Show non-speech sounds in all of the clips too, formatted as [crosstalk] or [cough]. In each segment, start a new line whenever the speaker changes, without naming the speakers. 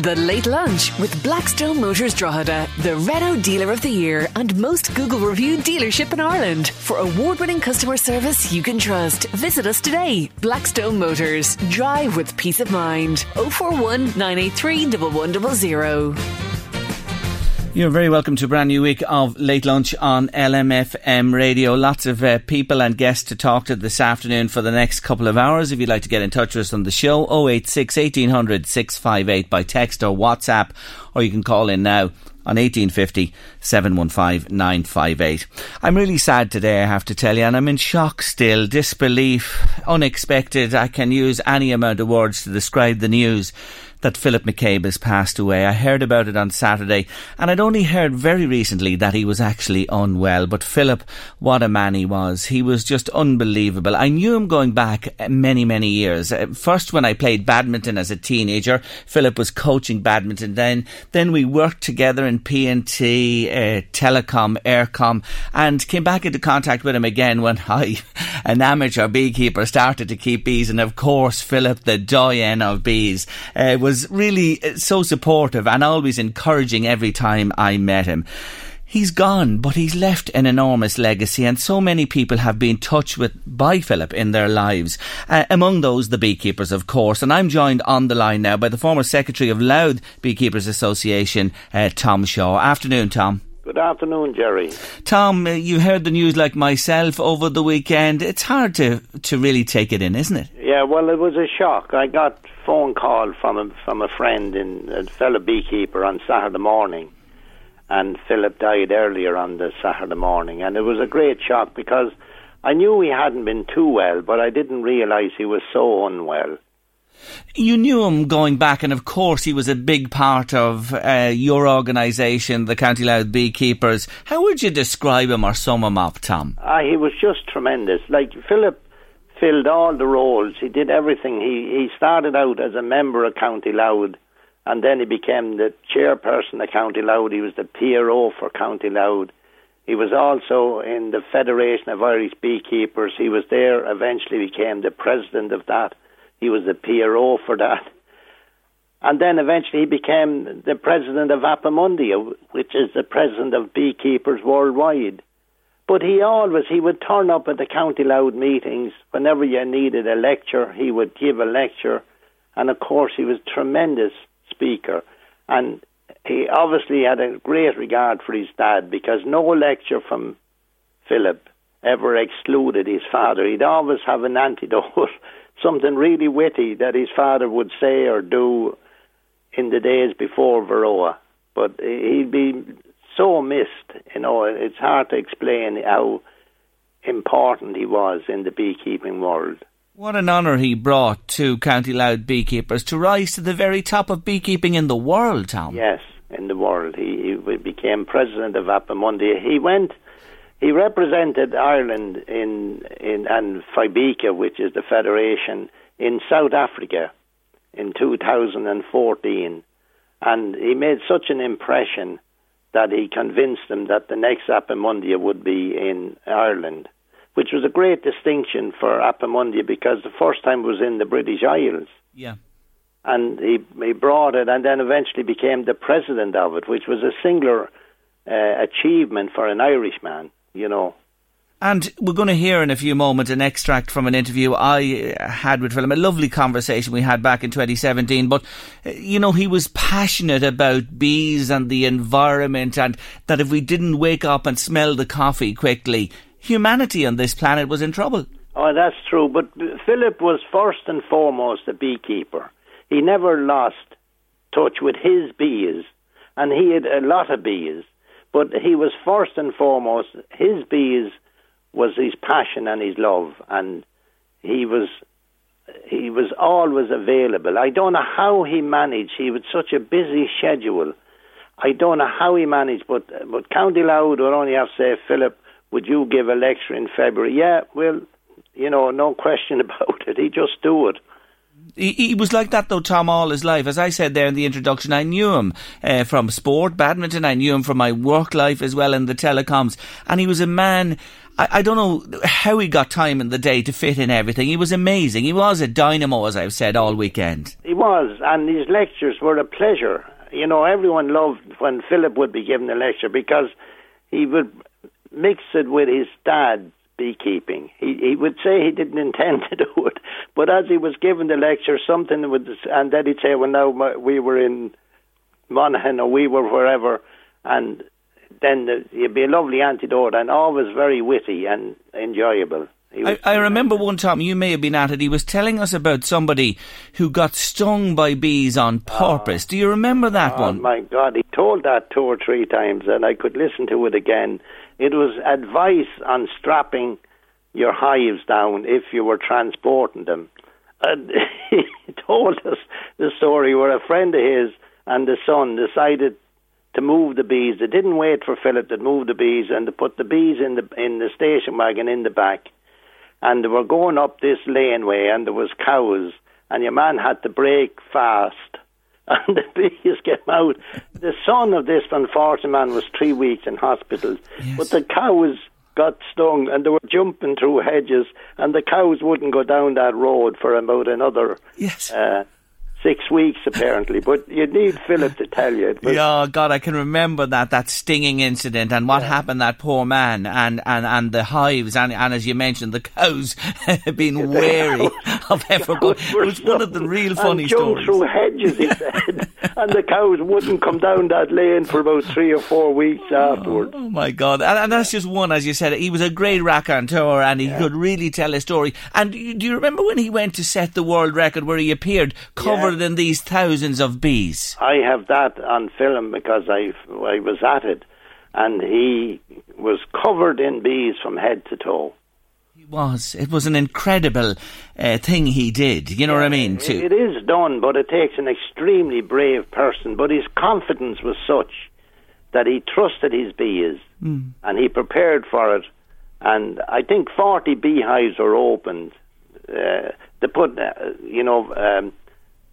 The Late Lunch with Blackstone Motors Drogheda, the Renault Dealer of the Year and most Google reviewed dealership in Ireland. For award winning customer service you can trust, visit us today. Blackstone Motors. Drive with peace of mind. 041 983 1100.
You're very welcome to a brand new week of Late Lunch on LMFM radio. Lots of uh, people and guests to talk to this afternoon for the next couple of hours. If you'd like to get in touch with us on the show, 086 1800 658 by text or WhatsApp, or you can call in now on 1850 715 958. I'm really sad today, I have to tell you, and I'm in shock still, disbelief, unexpected. I can use any amount of words to describe the news that Philip McCabe has passed away. I heard about it on Saturday, and I'd only heard very recently that he was actually unwell. But Philip, what a man he was. He was just unbelievable. I knew him going back many, many years. Uh, first, when I played badminton as a teenager, Philip was coaching badminton. Then, then we worked together in PNT, uh, Telecom, Eircom, and came back into contact with him again when [laughs] I, an amateur beekeeper, started to keep bees. And of course, Philip, the doyen of bees, uh, was really uh, so supportive and always encouraging every time I met him. He's gone, but he's left an enormous legacy, and so many people have been touched with by Philip in their lives. Uh, among those, the beekeepers, of course. And I'm joined on the line now by the former secretary of Louth Beekeepers Association, uh, Tom Shaw. Afternoon, Tom.
Good afternoon, Jerry.
Tom, uh, you heard the news like myself over the weekend. It's hard to to really take it in, isn't it?
Yeah, well, it was a shock. I got phone call from a, from a friend in a fellow beekeeper on Saturday morning, and Philip died earlier on the Saturday morning, and it was a great shock because I knew he hadn't been too well, but I didn't realise he was so unwell.
You knew him going back, and of course, he was a big part of uh, your organisation, the County Louth Beekeepers. How would you describe him or sum him up, Tom?
Uh, he was just tremendous. Like Philip filled all the roles. He did everything. He he started out as a member of County Louth, and then he became the chairperson of County Louth. He was the PRO for County Louth. He was also in the Federation of Irish Beekeepers. He was there. Eventually, became the president of that. He was the PRO for that. And then eventually he became the president of Apimondia, which is the president of beekeepers worldwide. But he always he would turn up at the county Louth meetings whenever you needed a lecture. He would give a lecture, and of course he was a tremendous speaker, and he obviously had a great regard for his dad because no lecture from Philip ever excluded his father. He'd always have an antidote, [laughs] something really witty that his father would say or do in the days before Varroa. But he'd be so missed. You know, it's hard to explain how important he was in the beekeeping world.
What an honour he brought to County Louth beekeepers to rise to the very top of beekeeping in the world, Tom.
Yes, in the world. He, he became president of Apimondia. He went, he represented Ireland in, in and FIBKA, which is the federation, in South Africa in 2014. And he made such an impression that he convinced them that the next Apimondia would be in Ireland, which was a great distinction for Apimondia because the first time was in the British Isles.
Yeah.
And he, he brought it and then eventually became the president of it, which was a singular uh, achievement for an Irishman, you know.
And we're going to hear in a few moments an extract from an interview I uh, had with Philip, a lovely conversation we had back in 2017. But, uh, you know, he was passionate about bees and the environment, and that if we didn't wake up and smell the coffee quickly, humanity on this planet was in trouble.
Oh, that's true. But Philip was first and foremost a beekeeper. He never lost touch with his bees, and he had a lot of bees. But he was first and foremost his bees was his passion and his love, and he was he was always available. I don't know how he managed. He had such a busy schedule. I don't know how he managed, but but County Louth would only have to say, Philip, would you give a lecture in February? Yeah, well, you know, no question [laughs] about it. He just do it.
He, he, was like that though, Tom, all his life. As I said there in the introduction, I knew him uh, from sport, badminton. I knew him from my work life as well in the telecoms, and he was a man. I, don't know how he got time in the day to fit in everything. He was amazing. He was a dynamo, as I've said all weekend.
He was, and his lectures were a pleasure. You know, everyone loved when Philip would be giving a lecture because he would mix it with his dad beekeeping. He he would say he didn't [laughs] intend to do it, but as he was giving the lecture, something would, and then he'd say, "Well, now we were in Monaghan or we were wherever," and then the, it'd be a lovely antidote and always very witty and enjoyable.
I, I, remember one time you may have been at it. He was telling us about somebody who got stung by bees on ah. purpose. Oh, Do you remember that
oh
one?
My God, he told that two or three times, and I could listen to it again. It was advice on strapping your hives down if you were transporting them. And [laughs] he told us the story where a friend of his and the son decided to move the bees. They didn't wait for Philip to move the bees and to put the bees in the in the station wagon in the back. And they were going up this laneway and there was cows and your man had to brake fast [laughs] and the bees came out. The son of this unfortunate man was three weeks in hospital, yes. but the cows got stung and they were jumping through hedges, and the cows wouldn't go down that road for about another
yes.
uh, six weeks apparently. But you need Philip to tell you.
yeah, God, I can remember that that stinging incident and what yeah. happened that poor man and, and, and the hives and, and as you mentioned the cows [laughs] being [laughs] wary of ever going. It was one of the real funny
stories. through hedges, he said, [laughs] and the cows wouldn't come down that lane for about three or four weeks afterwards.
Oh, oh my God! And, and, that's just one, as you said. He was a great raconteur, and he yeah. could really tell a story. And do you remember when he went to set the world record, where he appeared covered? Than these thousands of bees?
I have that on film because I I was at it, and he was covered in bees from head to toe.
He was. It was an incredible uh, thing he did. You know yeah, what I mean?
It, it is done, but it takes an extremely brave person. But his confidence was such that he trusted his bees mm. and he prepared for it. And I think 40 beehives were opened. Uh, they put, uh, you know, um,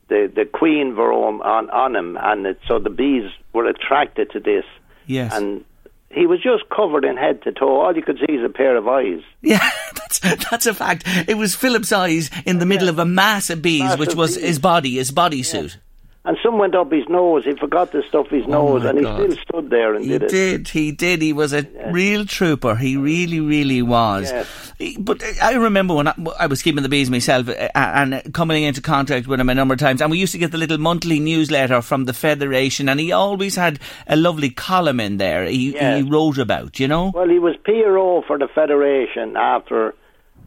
the the queen varroa on on him, and it, so the bees were attracted to this.
Yes,
and he was just covered in head to toe. All you could see is a pair of eyes.
Yeah, [laughs] that's that's a fact. It was Philip's eyes in the middle of a mass of bees, mass which was bees. his body, his bodysuit. Yeah
and some went up his nose. He forgot to stuff his oh nose, and he still stood there and
he
did
it. He did. He did. He was a yes. real trooper. He really, really was. Yes. But I remember when I, I, was keeping the bees myself uh, and coming into contact with him a number of times, and we used to get the little monthly newsletter from the Federation, and he always had a lovely column in there. He, yes. he wrote about, you know.
Well, he was PRO for the Federation after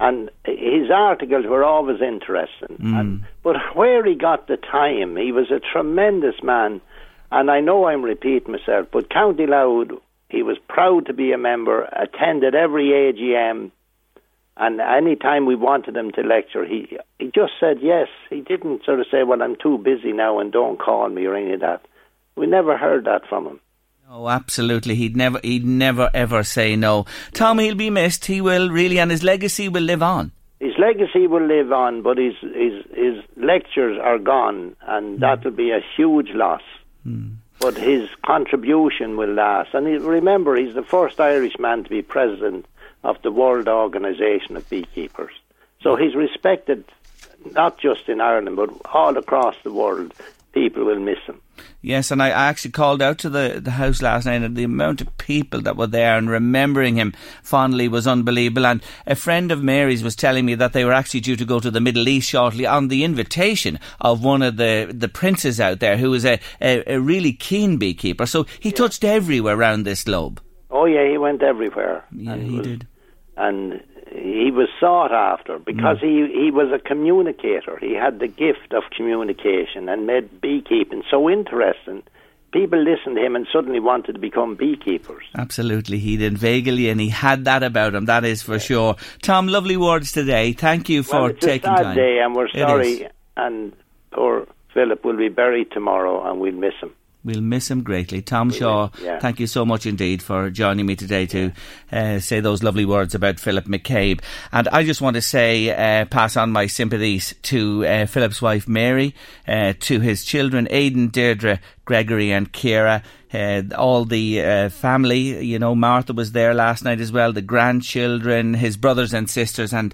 and his articles were always interesting. Mm. And, but where he got the time, he was a tremendous man. And I know I'm repeating myself, but County Louth, he was proud to be a member, attended every AGM, and any time we wanted him to lecture, he he just said yes. He didn't sort of say, "Well, I'm too busy now and don't call me" or any of that. We never heard that from him.
Oh, absolutely. He'd never, he'd never ever say no. Tom, he'll be missed. He will really, and his legacy will live on.
His legacy will live on, but his his his lectures are gone, and mm. that will be a huge loss. Mm. But his contribution will last. And he, remember, he's the first Irishman to be president of the World Organization of Beekeepers. So he's respected not just in Ireland, but all across the world. People will miss him.
Yes, and I actually called out to the, the house last night, and the amount of people that were there and remembering him fondly was unbelievable. And a friend of Mary's was telling me that they were actually due to go to the Middle East shortly on the invitation of one of the, the princes out there who was a, a, a really keen beekeeper. So he yeah. touched everywhere around this globe.
Oh, yeah, he went everywhere.
Yeah, he
was,
did.
And he was sought after because mm. he, he was a communicator. He had the gift of communication and made beekeeping so interesting. People listened to him and suddenly wanted to become beekeepers.
Absolutely. He'd inveigle you and he had that about him, that is for sure. Tom, lovely words today. Thank you for
well, it's
taking
a sad
time.
day and we're sorry. And poor Philip will be buried tomorrow and we'll miss him.
We'll miss him greatly. Tom Shaw, yeah. thank you so much indeed for joining me today to uh, say those lovely words about Philip McCabe. And I just want to say, uh, pass on my sympathies to uh, Philip's wife Mary, uh, to his children Aidan, Deirdre, Gregory, and Kira. Uh, all the uh, family, you know, Martha was there last night as well, the grandchildren, his brothers and sisters, and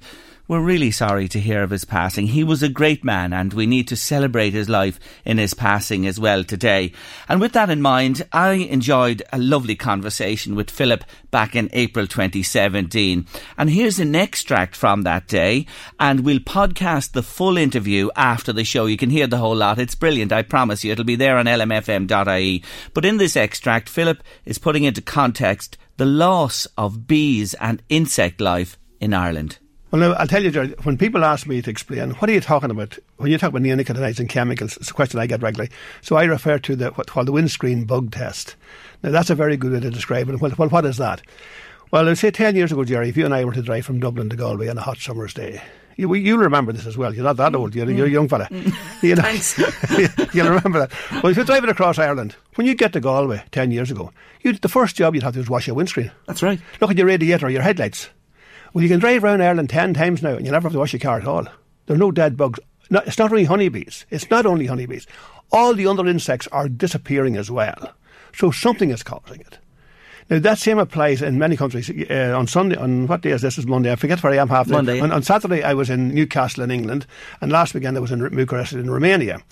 we're really sorry to hear of his passing. He was a great man and we need to celebrate his life in his passing as well today. And with that in mind, I enjoyed a lovely conversation with Philip back in April 2017. And here's an extract from that day and we'll podcast the full interview after the show. You can hear the whole lot. It's brilliant. I promise you. It'll be there on lmfm.ie. But in this extract, Philip is putting into context the loss of bees and insect life in Ireland.
Well, now, I'll tell you, George, when people ask me to explain, what are you talking about? When you talk about neonicotinoids and chemicals, it's a question I get regularly. So I refer to the, what's called the windscreen bug test. Now, that's a very good way to describe it. Well, well what is that? Well, I'll say 10 years ago, Jerry, if you and I were to drive from Dublin to Galway on a hot summer's day, you, you'll remember this as well. You're not that old. You're, you're a young fella. Mm. [laughs]
You know, Thanks. [laughs]
you'll remember that. Well, if you're driving across Ireland, when you get to Galway 10 years ago, you the first job you'd have to do is wash your windscreen.
That's right.
Look at your radiator, or your headlights. Well, you can drive around Ireland 10 times now and you never have to wash your car at all. There are no dead bugs. No, it's not only honeybees. It's not only honeybees. All the other insects are disappearing as well. So something is causing it. Now that same applies in many countries. Uh, on Sunday, on what day is this? Is Monday? I forget where I am half
the Monday.
On, on, Saturday, I was in Newcastle in England, and last weekend I was in Bucharest in Romania.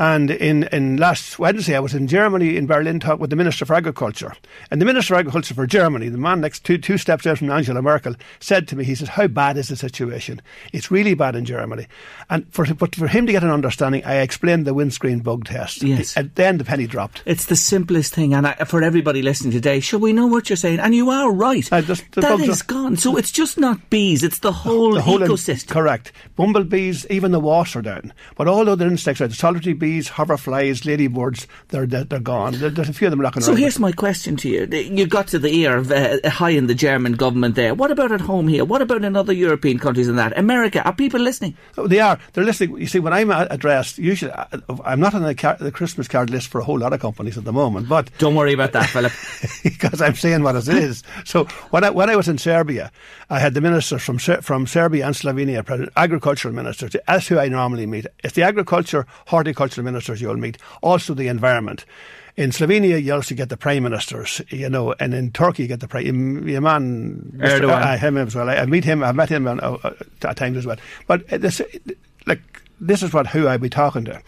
And in, in last Wednesday, I was in Germany, in Berlin, talking with the Minister for Agriculture. And the Minister for Agriculture for Germany, the man next two, two steps out from Angela Merkel, said to me, he says, How bad is the situation? It's really bad in Germany. And for, but for him to get an understanding, I explained the windscreen bug test.
Yes.
And then the penny dropped.
It's the simplest thing. And I, for everybody listening today, sure, we know what you're saying. And you are right. Uh, the, the that is gone. So it's just not bees, it's the whole, the whole ecosystem.
In, correct. Bumblebees, even the wasps are down. But all other insects, like the solitary bees, hoverflies, ladybirds, they're, they're, they're gone. there's a few of them looking
So here's my question to you. You got to the ear of uh, high in the German government there. What about at home here? What about in other European countries and that? America, are people listening?
Oh, they are. They're listening. You see, when I'm addressed, usually uh, I'm not on the, car- the Christmas card list for a whole lot of companies at the moment, but... [laughs]
Don't worry about that, Philip. [laughs]
because I'm saying what it is. so when I, when I was in Serbia, I had the ministers from from Serbia and Slovenia, agricultural ministers. That's who I normally meet. It's the agriculture, horticultural ministers you'll meet also the environment. In Slovenia, you also get the prime ministers, you know, and in Turkey, you get the prime. Your man,
Erdogan.
Uh, him as well. I, I, meet him. I've met him on, uh, uh at times as well. But this, like, this is what who I'd be talking to.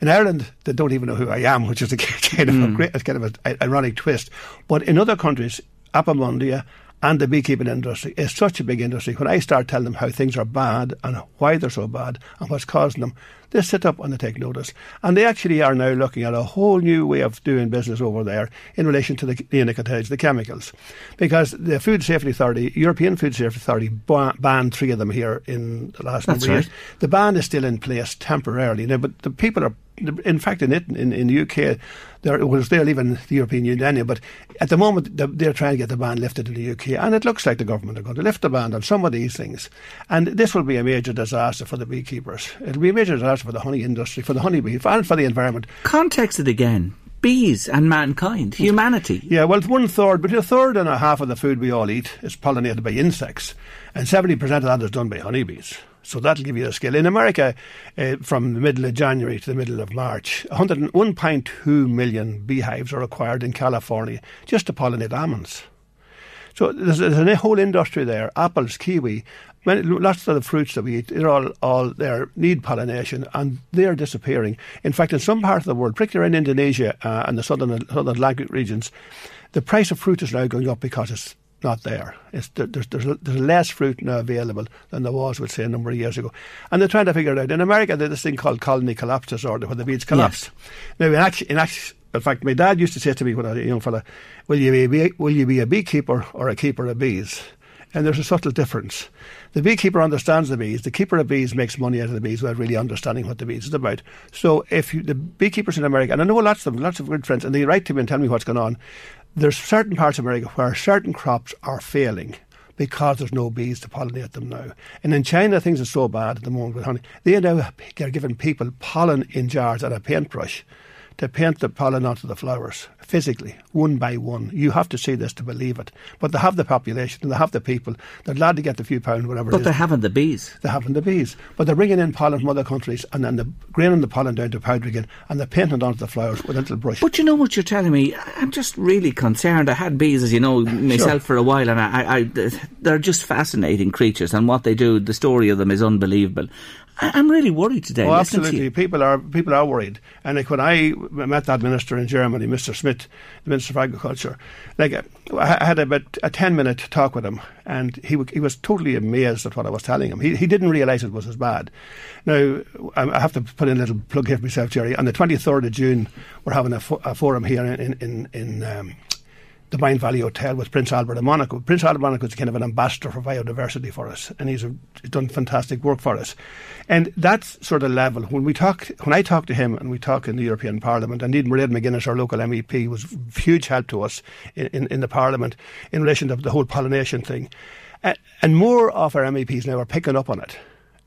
In Ireland, they don't even know who I am, [laughs] which is a kind of mm. a hmm. great, kind of an ironic twist. But in other countries, Apimondia and the beekeeping industry is such a big industry. When I start telling them how things are bad and why they're so bad and what's causing them, they sit up and they take notice. And they actually are now looking at a whole new way of doing business over there in relation to the neonicotinoids, the chemicals. Because the Food Safety Authority, European Food Safety Authority, banned three of them here in the last
That's
number
of
years. The ban is still in place temporarily now, but the people are in fact, in it, in, in the UK, they're, well, they're leaving the European Union anyway, but at the moment they're trying to get the ban lifted in the UK, and it looks like the government are going to lift the ban on some of these things. And this will be a major disaster for the beekeepers. It'll be a major disaster for the honey industry, for the honeybee, and for the environment.
Context it again. Bees and mankind, humanity.
Yeah, well, one third, between a third and a half of the food we all eat is pollinated by insects, and 70% of that is done by honeybees. So that'll give you a scale. In America, uh, from the middle of January to the middle of March, 101.2 million beehives are acquired in California just to pollinate almonds. So there's, there's a whole industry there. Apples, kiwi, many, lots of the fruits that we eat, they're all, all there need pollination, and they're disappearing. In fact, in some parts of the world, particularly in Indonesia uh, and the southern, southern Atlantic regions, the price of fruit is now going up because it's not there. It's, there's, there's, there's less fruit now available than there was, we'll say, a number of years ago. And they're trying to figure it out. In America, there's this thing called colony collapse disorder, where the bees collapse.
Yes.
Now, in, actually, in, actually, in fact, my dad used to say to me when I was a young fella, will you, be, will you be a beekeeper or a keeper of bees? And there's a subtle difference. The beekeeper understands the bees. The keeper of bees makes money out of the bees without really understanding what the bees is about. So if you, the beekeepers in America, and I know lots of them, lots of good friends, and they write to me and tell me what's going on, there's certain parts of America where certain crops are failing because there's no bees to pollinate them now. And in China, things are so bad at the moment with honey. They now are giving people pollen in jars and a paintbrush to paint the pollen onto the flowers physically, one by one. You have to see this to believe it. But they have the population and they have the people. They're glad to get the few pounds, whatever
But they haven't the bees.
They haven't the bees. But they're bringing in pollen from other countries and then they're graining the pollen down to powder again and they're painting it onto the flowers with a little brush.
But you know what you're telling me? I'm just really concerned. I had bees, as you know, [laughs] myself sure. for a while, and I, I, they're just fascinating creatures, and what they do, the story of them is unbelievable. I'm really worried today.
Oh, absolutely. People are people are worried. And like when I met that minister in Germany, Mr. Schmidt, the Minister of Agriculture, like I had about a ten minute talk with him, and he he was totally amazed at what I was telling him. He he didn't realise it was as bad. Now I have to put in a little plug here for myself, Jerry. On the twenty third of June, we're having a, fo- a forum here in in in. Um, the Boyne Valley Hotel with Prince Albert of Monaco. Prince Albert of Monaco is kind of an ambassador for biodiversity for us, and he's, done fantastic work for us. And that sort of level, when we talk, when I talk to him and we talk in the European Parliament, and indeed Mairead McGuinness, our local MEP, was huge help to us in, in, in the Parliament in relation to the whole pollination thing. And more of our MEPs now are picking up on it,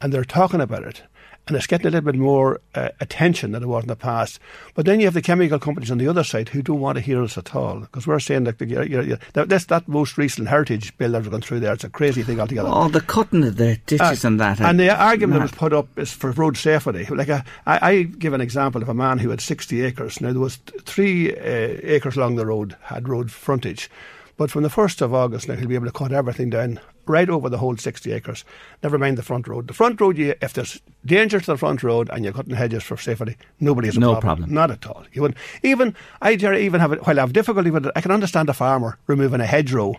and they're talking about it and it's getting a little bit more uh, attention than it was in the past. But then you have the chemical companies on the other side who don't want to hear us at all because we're saying that, the, you know, that that's that most recent heritage bill that we're going through there. It's a crazy thing altogether.
Oh, the cutting of the ditches uh, and that.
And the argument that was put up is for road safety. Like a, I, I give an example of a man who had 60 acres. Now there was three uh, acres along the road had road frontage. But from the 1st of August now, he'll be able to cut everything down right over the whole 60 acres. Never mind the front road. The front road, you, if there's danger to the front road and you're cutting hedges for safety, nobody has a
no
problem.
problem.
Not at all. You would even I even have while I have difficulty with it, I can understand a farmer removing a hedgerow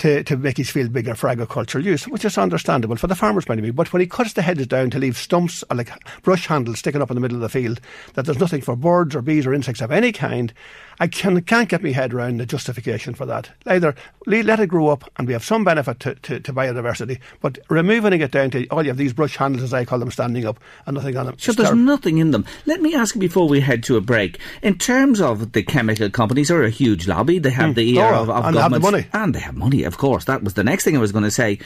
to, to make his field bigger for agricultural use, which is understandable for the farmer's point of view. But when he cuts the hedges down to leave stumps or like brush handles sticking up in the middle of the field, that there's nothing for birds or bees or insects of any kind, I can, can't get my head around the justification for that. Either let it grow up and we have some benefit to, to, to biodiversity, but removing it down to all you have these brush handles, as I call them, standing up and nothing on them.
So there's nothing in them. Let me ask you before we head to a break. In terms of the chemical companies, are a huge lobby. They have mm. the ear oh, of, of
and
governments. They
have the money.
And they have money, of course. That was the next thing I was going to say.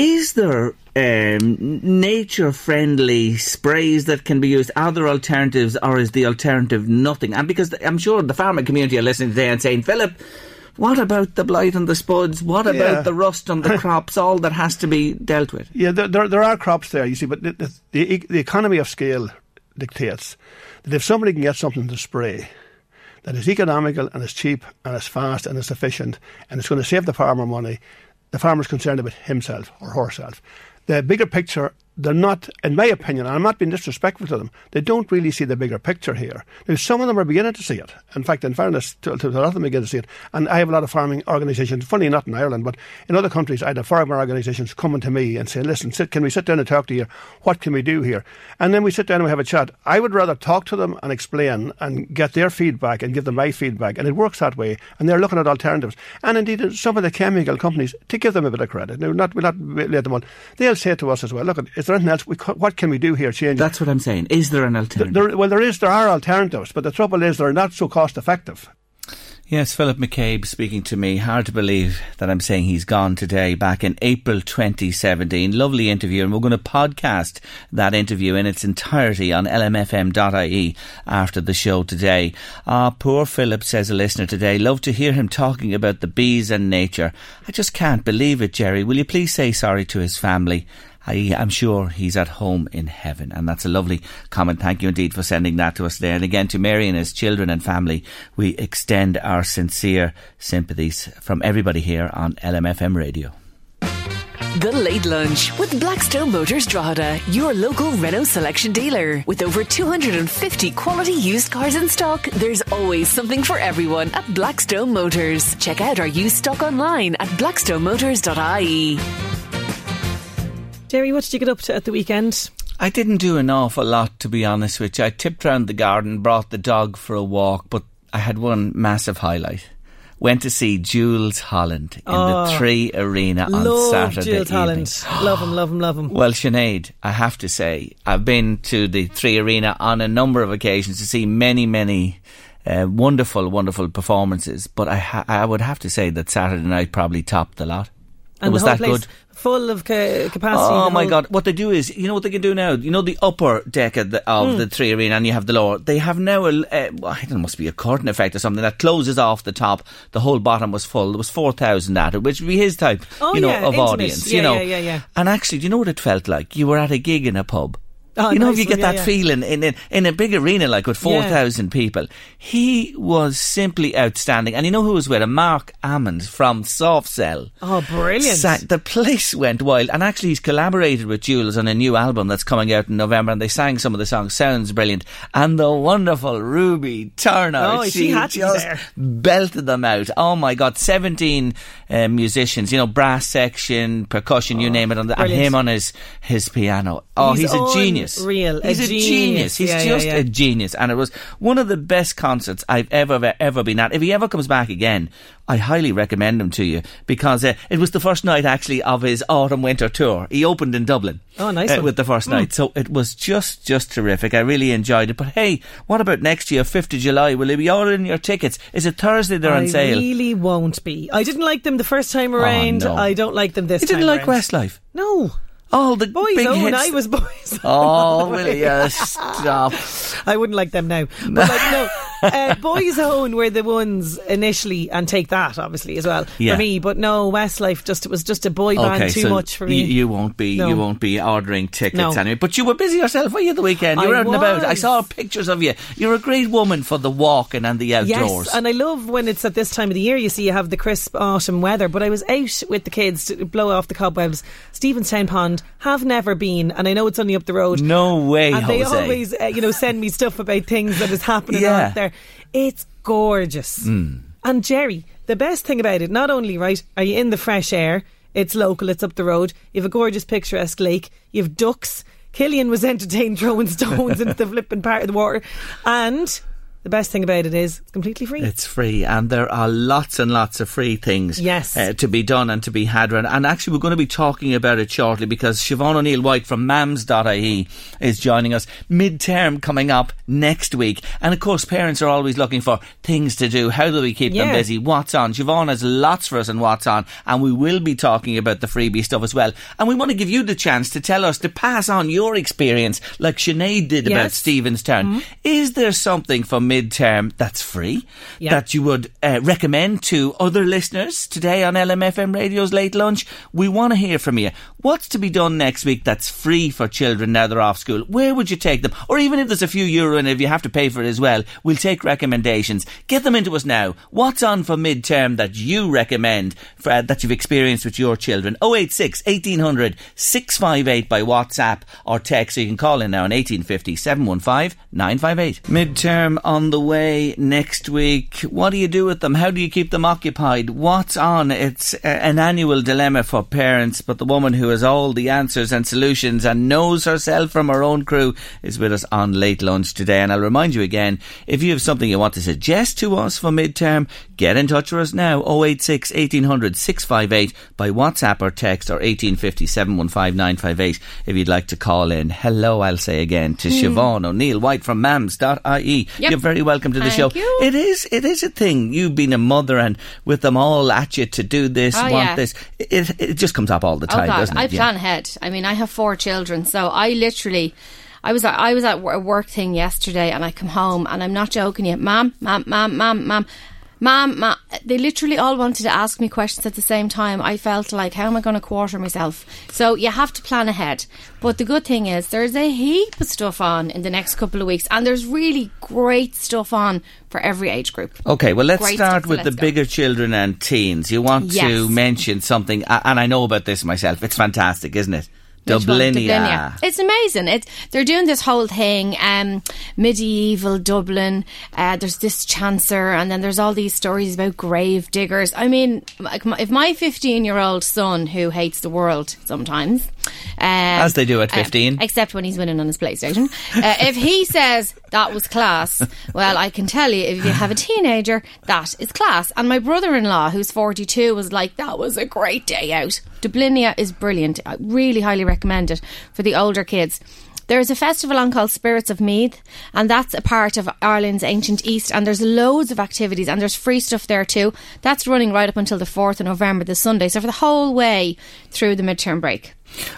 Is there um, nature friendly sprays that can be used? Are there alternatives or is the alternative nothing? And because I'm sure the farming community are listening today and saying, Philip, what about the blight on the spuds? What about yeah. the rust on the [laughs] crops? All that has to be dealt with.
Yeah, there, there, there are crops there, you see, but the, the, the, economy of scale dictates that if somebody can get something to spray, that is economical and is cheap and is fast and is efficient and it's going to save the farmer money, the farmer's concerned about himself or herself. The bigger picture they're not, in my opinion, and I'm not being disrespectful to them, they don't really see the bigger picture here. Now, some of them are beginning to see it. In fact, in fairness, to, to a lot of them begin to see it. And I have a lot of farming organisations, funny not in Ireland, but in other countries, I have farmer organisations coming to me and saying, listen, sit, can we sit down and talk to you? What can we do here? And then we sit down and we have a chat. I would rather talk to them and explain and get their feedback and give them my feedback. And it works that way. And they're looking at alternatives. And indeed, some of the chemical companies, to give them a bit of credit, now, not, we'll not let them on, they'll say to us as well, look, is there anything else? We, what can we do here? Change.
That's what I'm saying. Is there an alternative?
There, well, there is. There are alternatives, but the trouble is they're not so cost effective.
Yes, Philip McCabe speaking to me. Hard to believe that I'm saying he's gone today, back in April 2017. Lovely interview, and we're going to podcast that interview in its entirety on lmfm.ie after the show today. Ah, poor Philip, says a listener today. Love to hear him talking about the bees and nature. I just can't believe it, Jerry. Will you please say sorry to his family? I, am sure he's at home in heaven. And that's a lovely comment. Thank you indeed for sending that to us there. And again, to Mary and his children and family, we extend our sincere sympathies from everybody here on LMFM Radio.
The Late Lunch with Blackstone Motors Drogheda, your local Renault selection dealer. With over 250 quality used cars in stock, there's always something for everyone at Blackstone Motors. Check out our used stock online at blackstonemotors.ie.
Jerry, what did you get up to at the weekend?
I didn't do an awful lot, to be honest with you. I tipped round the garden, brought the dog for a walk, but I had one massive highlight. Went to see Jools Holland in oh, the Three Arena on
love
Saturday
Jools Holland. love him, love him, love him. [gasps]
Well, Sinead, I have to say, I've been to the Three Arena on a number of occasions to see many, many uh, wonderful, wonderful performances, but I, ha- I would have to say that Saturday night probably topped the lot.
And
was
the whole
that
place
good?
full of ca- capacity.
Oh my god! What they do is, you know what they can do now. You know the upper deck of the, of
Hmm.
the three arena, and you have the lower. They have now a, uh, well, I don't know, must be a curtain effect or something that closes off the top. The whole bottom was full. There was four thousand at it, which would be his type,
Oh,
you know,
yeah,
of
intimate.
audience.
Yeah,
you know,
yeah, yeah, yeah.
And actually, do you know what it felt like? You were at a gig in a pub.
Oh,
you know,
nice
you get
yeah,
that
yeah.
feeling in, in in a big arena like with four thousand people, he was simply outstanding. And you know who was with him? Marc Almond from Soft Cell.
Oh, brilliant.
Sang- the place went wild, and actually, he's collaborated with Jools on a new album that's coming out in November, and they sang some of the songs. Sounds brilliant, and the wonderful Ruby Turner.
Oh, she had to
just
there.
belted them out. Oh my God, seventeen uh, musicians. You know, brass section, percussion, you name it, on the, and
Oh,
him on his his piano. Oh, he's,
He's
a genius.
Unreal, a
He's a
genius.
genius. He's
Yeah, yeah,
just
yeah.
a genius, and it was one of the best concerts I've ever ever, been at. If he ever comes back again, I highly recommend him to you because uh, it was the first night actually of his autumn winter tour. He opened in Dublin.
Oh, nice
uh, with the first night, so it was just just terrific. I really enjoyed it. But hey, what about next year, fifth of July? Will you be ordering your tickets? Is it Thursday they're
I
on sale?
really won't be. I didn't like them the first time around.
no.
I don't like them this time.
you didn't like
around.
Westlife?
No.
Oh, the
Boys
big
Own,
hits.
I was Boys
Oh, will you [laughs] stop?
I wouldn't like them now. But like, no, [laughs] uh, Boyzone were the ones initially, and take that obviously as well
Yeah.
for me. But no, Westlife just it was just a boy band
Okay,
too
so
much for me.
You, you won't be
No.
you won't be ordering tickets
No.
anyway. But you were busy yourself, were you, the weekend? You
I
were out and about. I saw pictures of you. You're a great woman for the walking and the outdoors.
Yes, and I love when it's at this time of the year. You see, you have the crisp autumn weather. But I was out with the kids to blow off the cobwebs. Stephenstown Pond have never been, and I know it's only up the road.
no way,
and they always, uh, you know, send me stuff about things that is happening
Yeah.
out there. It's gorgeous. Mm. And Jerry, the best thing about it, not only right, are you in the fresh air? It's local. It's up the road. You have a gorgeous picturesque lake. You have ducks. Killian was [laughs] entertained throwing stones into the flipping part of the water, and the best thing about it is it's completely free.
It's free, and there are lots and lots of free things
Yes.
uh, to be done and to be had. And and actually, we're going to be talking about it shortly because Siobhan O'Neill White from mams.ie is joining us. Midterm coming up next week. And of course, parents are always looking for things to do. How do we keep them busy? What's on? Siobhan has lots for us on what's on, and we will be talking about the freebie stuff as well. And we want to give you the chance to tell us, to pass on your experience, like Sinead did about
Yes.
Stephenstown. Is there something for midterm that's free
Yeah.
that you would uh, recommend to other listeners today on LMFM Radio's Late Lunch? We want to hear from you. What's to be done next week that's free for children now they're off school? Where would you take them? Or even if there's a few euro and if you have to pay for it as well, we'll take recommendations. Get them into us now. What's on for midterm that you recommend for, uh, that you've experienced with your children? 086 1800 658 by WhatsApp or text. So you can call in now on 1850 715 958. Midterm on the way next week. What do you do with them? How do you keep them occupied? What's on? It's an annual dilemma for parents, but the woman who has all the answers and solutions and knows herself from her own crew is with us on late lunch today. And I'll remind you again, if you have something you want to suggest to us for midterm, get in touch with us now. 086 1800 658 by WhatsApp or text or 1850 715 958 if you'd like to call in. Hello, I'll say again to hmm. Siobhan O'Neill White from mams.ie.
Yep.
You're very welcome to the
Thank
show.
you.
It is it is a thing. You've been a mother and with them all at you to do this,
Oh,
want
yeah.
this. It, it just comes up all the
Oh
time,
God,
doesn't it?
I
Yeah.
plan ahead. I mean, I have four children, so I literally, I was at, I was at a work thing yesterday, and I come home, and I'm not joking you, ma'am, ma'am, ma'am, ma'am, ma'am. Ma'am, ma they literally all wanted to ask me questions at the same time. I felt like, how am I going to quarter myself? So you have to plan ahead. But the good thing is, there's a heap of stuff on in the next couple of weeks, and there's really great stuff on for every age group.
Okay, well, let's
Great
start
stuff, so
with the
go.
bigger children and teens. You want to mention something, and I know about this myself. It's fantastic, isn't it?
One?
Dublinia.
It's amazing. It's they're doing this whole thing, um, medieval Dublin. Uh, there's this chancer, and then there's all these stories about grave diggers. I mean, if my 15 year old son, who hates the world sometimes, um,
As they do at
uh,
15.
except when he's winning on his PlayStation, uh, if he says that was class, well, I can tell you, if you have a teenager, that is class. And my brother-in-law, who's 42, was like, that was a great day out. Dublinia is brilliant. I really highly recommend it for the older kids. There's a festival on called Spirits of Meath, and that's a part of Ireland's ancient East. And there's loads of activities, and there's free stuff there too. That's running right up until the 4th of November, the Sunday. So for the whole way through the midterm break.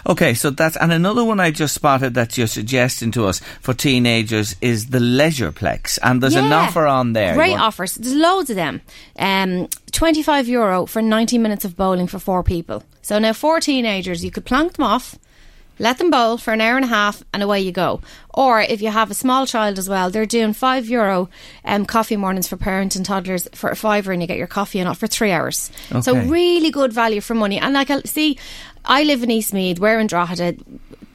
Okay, so that's and another one I just spotted that you're suggesting to us for teenagers is the Leisureplex, and there's an
Yeah.
offer on there.
Great offers. There's loads of them. Um, 25 euro for 90 minutes of bowling for four people. So now four teenagers, you could plonk them off, let them bowl for an hour and a half, and away you go. Or if you have a small child as well, they're doing five euro um, coffee mornings for parents and toddlers for a fiver, and you get your coffee and off for three hours. So really good value for money. And like, I see, I live in East Meath, we're in Drogheda.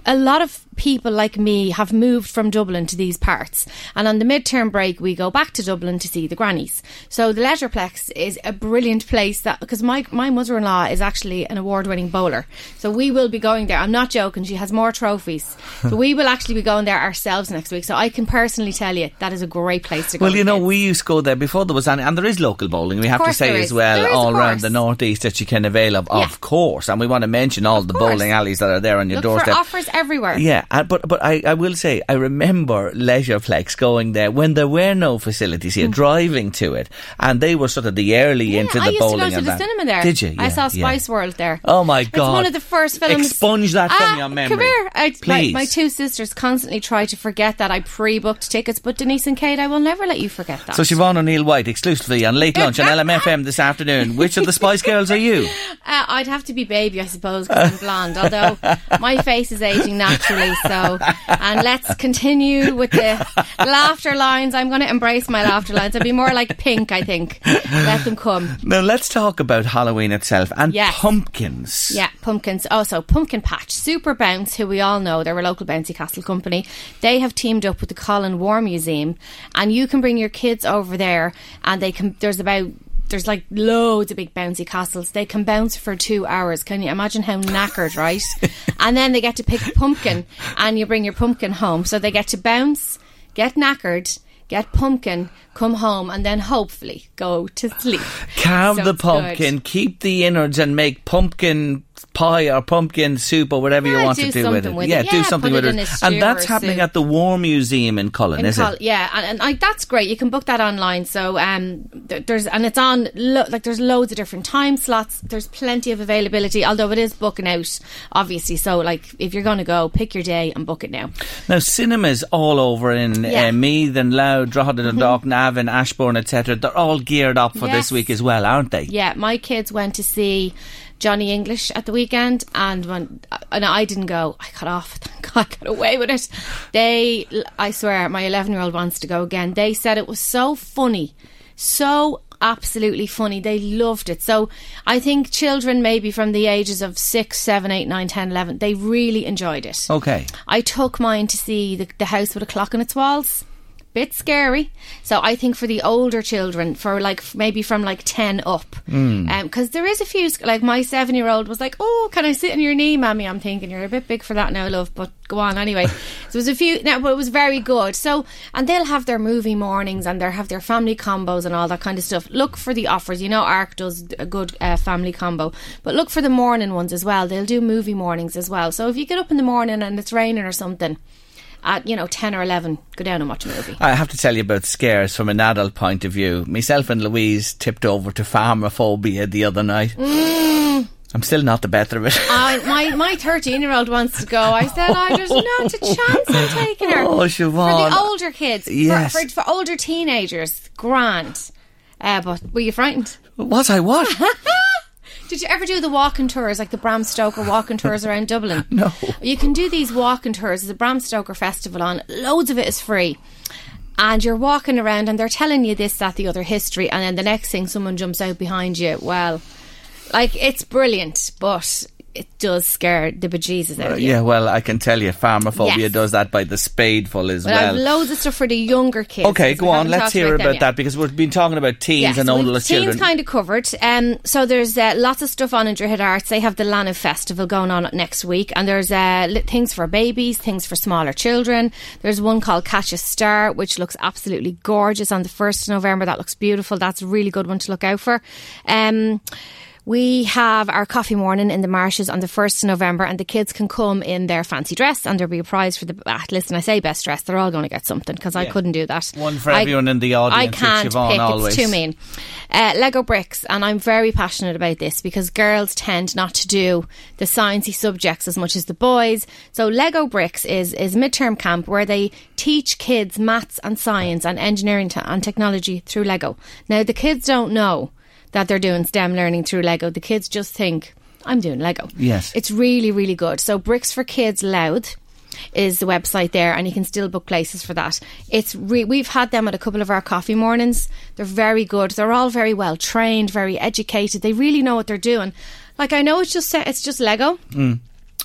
A lot of people like me have moved from Dublin to these parts, and on the midterm break, we go back to Dublin to see the grannies. So the Leisureplex is a brilliant place that because my my mother in law is actually an award winning bowler, so we will be going there. I'm not joking; she has more trophies, [laughs] so we will actually be going there ourselves next week. So I can personally tell you that is a great place to go.
Well, you know,
kids.
we used to go there before there was any, and there is local bowling. We have to say as well,
There
all around the northeast that you can avail of,
Yeah.
of course. And we want to mention all the
course.
bowling alleys that are there on your
look
doorstep.
for offers everywhere.
Yeah, uh, but but I, I will say I remember Leisureplex going there when there were no facilities here, driving to it, and they were sort of the early.
Yeah,
into the
I used
bowling
to go to the
that.
cinema there.
Did you?
I
Yeah,
saw
yeah.
Spice World there.
Oh my god!
It's one of the first films.
Expunge that from
Ah,
your memory.
Come here. I, my,
Please.
my two sisters constantly try to forget that I pre-booked tickets, but Denise and Kate, I will never let you forget that.
So Siobhan O'Neill White exclusively on late lunch on LMFM [laughs] this afternoon. Which of the Spice Girls are you?
Uh, I'd have to be baby, I suppose, because I'm blonde. Although my face is aging naturally. So, and let's continue with the laughter lines. I'm going to embrace my laughter lines. I'd be more like pink. I think. Let them come.
Now let's talk about Halloween itself and
Yes.
pumpkins.
Yeah, pumpkins. Oh, also, Pumpkin Patch, Super Bounce, who we all know, they're a local bouncy castle company. They have teamed up with the Colin War Museum, and you can bring your kids over there, and they can. There's about there's like loads of big bouncy castles. They can bounce for two hours. Can you imagine how knackered, right? [laughs] and then they get to pick a pumpkin, and you bring your pumpkin home. So they get to bounce, get knackered. Get pumpkin, come home, and then hopefully go to sleep.
Carve
So
the
it's good.
pumpkin, keep the innards, and make pumpkin pie or pumpkin soup or whatever you want to do with it.
with
yeah,
it.
do something with
it
it. and that's happening
soup.
at the War Museum in Cullen,
In
is
Col-
it?
Yeah, and, and I, that's great. You can book that online. So um, th- there's and it's on lo- like there's loads of different time slots. There's plenty of availability, although it is booking out, obviously. So like if you're going to go, pick your day and book it now.
Now, cinemas all over in
Yeah. Mm-hmm.
uh, Meath and Louth, Drogheda, Dundalk, Navan, Ashbourne, etc. They're all geared up for this week as well, aren't they?
Yeah, my kids went to see Johnny English at the weekend, and when and I didn't go, I got off. [laughs] Thank God, I got away with it. They, I swear, my eleven-year-old wants to go again. They said it was so funny, so absolutely funny. They loved it. So I think children, maybe from the ages of six, seven, eight, nine, ten, eleven, they really enjoyed it.
Okay.
I took mine to see the, the house with a clock on its walls. Bit scary. So I think for the older children, for like maybe from like 10 up, because there is a few, like my seven year old was like, Oh, can I sit on your knee, mammy? I'm thinking you're a bit big for that now, love, but go on anyway. [laughs] so there was a few, now, but it was very good. So, and they'll have their movie mornings and they'll have their family combos and all that kind of stuff. Look for the offers. You know, ARC does a good uh, family combo, but look for the morning ones as well. They'll do movie mornings as well. So if you get up in the morning and it's raining or something, at you know 10 or 11 go down and watch a movie
I have to tell you about scares from an adult point of view. Myself and Louise tipped over to Farmaphobia the other night.
Mm.
I'm still not the better of it. [laughs]
I, my my 13 year old wants to go I said I there's [laughs] not a chance I'm taking her
Oh,
for the older kids for-
Yes.
for, for, older teenagers grand uh, but were you frightened
Was I what? [laughs]
Did you ever do the walking tours, like the Bram Stoker walking tours around [laughs] Dublin?
No.
You can do these walking tours. There's a Bram Stoker festival on. Loads of it is free. And you're walking around and they're telling you this, that, the other history. And then the next thing, someone jumps out behind you. Well, like, it's brilliant, but it does scare the bejesus out of you.
yeah, well, I can tell you, Farmaphobia
Yes.
does that by the spadeful as
But I have
well.
loads of stuff for the younger kids.
Okay, go on. Let's hear about
yet.
that because we've been talking about teens
Yes,
and older children.
Teens kind of covered. Um, so there's uh, lots of stuff on in Drogheda Arts. They have the Lana Festival going on next week, and there's uh, things for babies, things for smaller children. There's one called Catch a Star, which looks absolutely gorgeous on the first of November. That looks beautiful. That's a really good one to look out for. Um, We have our coffee morning in the marshes on the 1st of November, and the kids can come in their fancy dress, and there'll be a prize for the. Ah, listen, I say best dress, they're all going to get something because I couldn't do that.
One for
I-
everyone in the audience,
I can't
it's Siobhan
pick,
always.
it's too mean. Uh, Lego bricks, and I'm very passionate about this because girls tend not to do the sciencey subjects as much as the boys. So Lego bricks is is midterm camp where they teach kids maths and science and engineering te- and technology through Lego. Now the kids don't know that they're doing STEM learning through Lego. The kids just think I'm doing Lego.
Yes.
it's really really good. So bricks for kids loud is the website there, and you can still book places for that. It's re- we've had them at a couple of our coffee mornings. They're very good. They're all very well trained, very educated. They really know what they're doing. Like I know it's just it's just Lego,
Mm.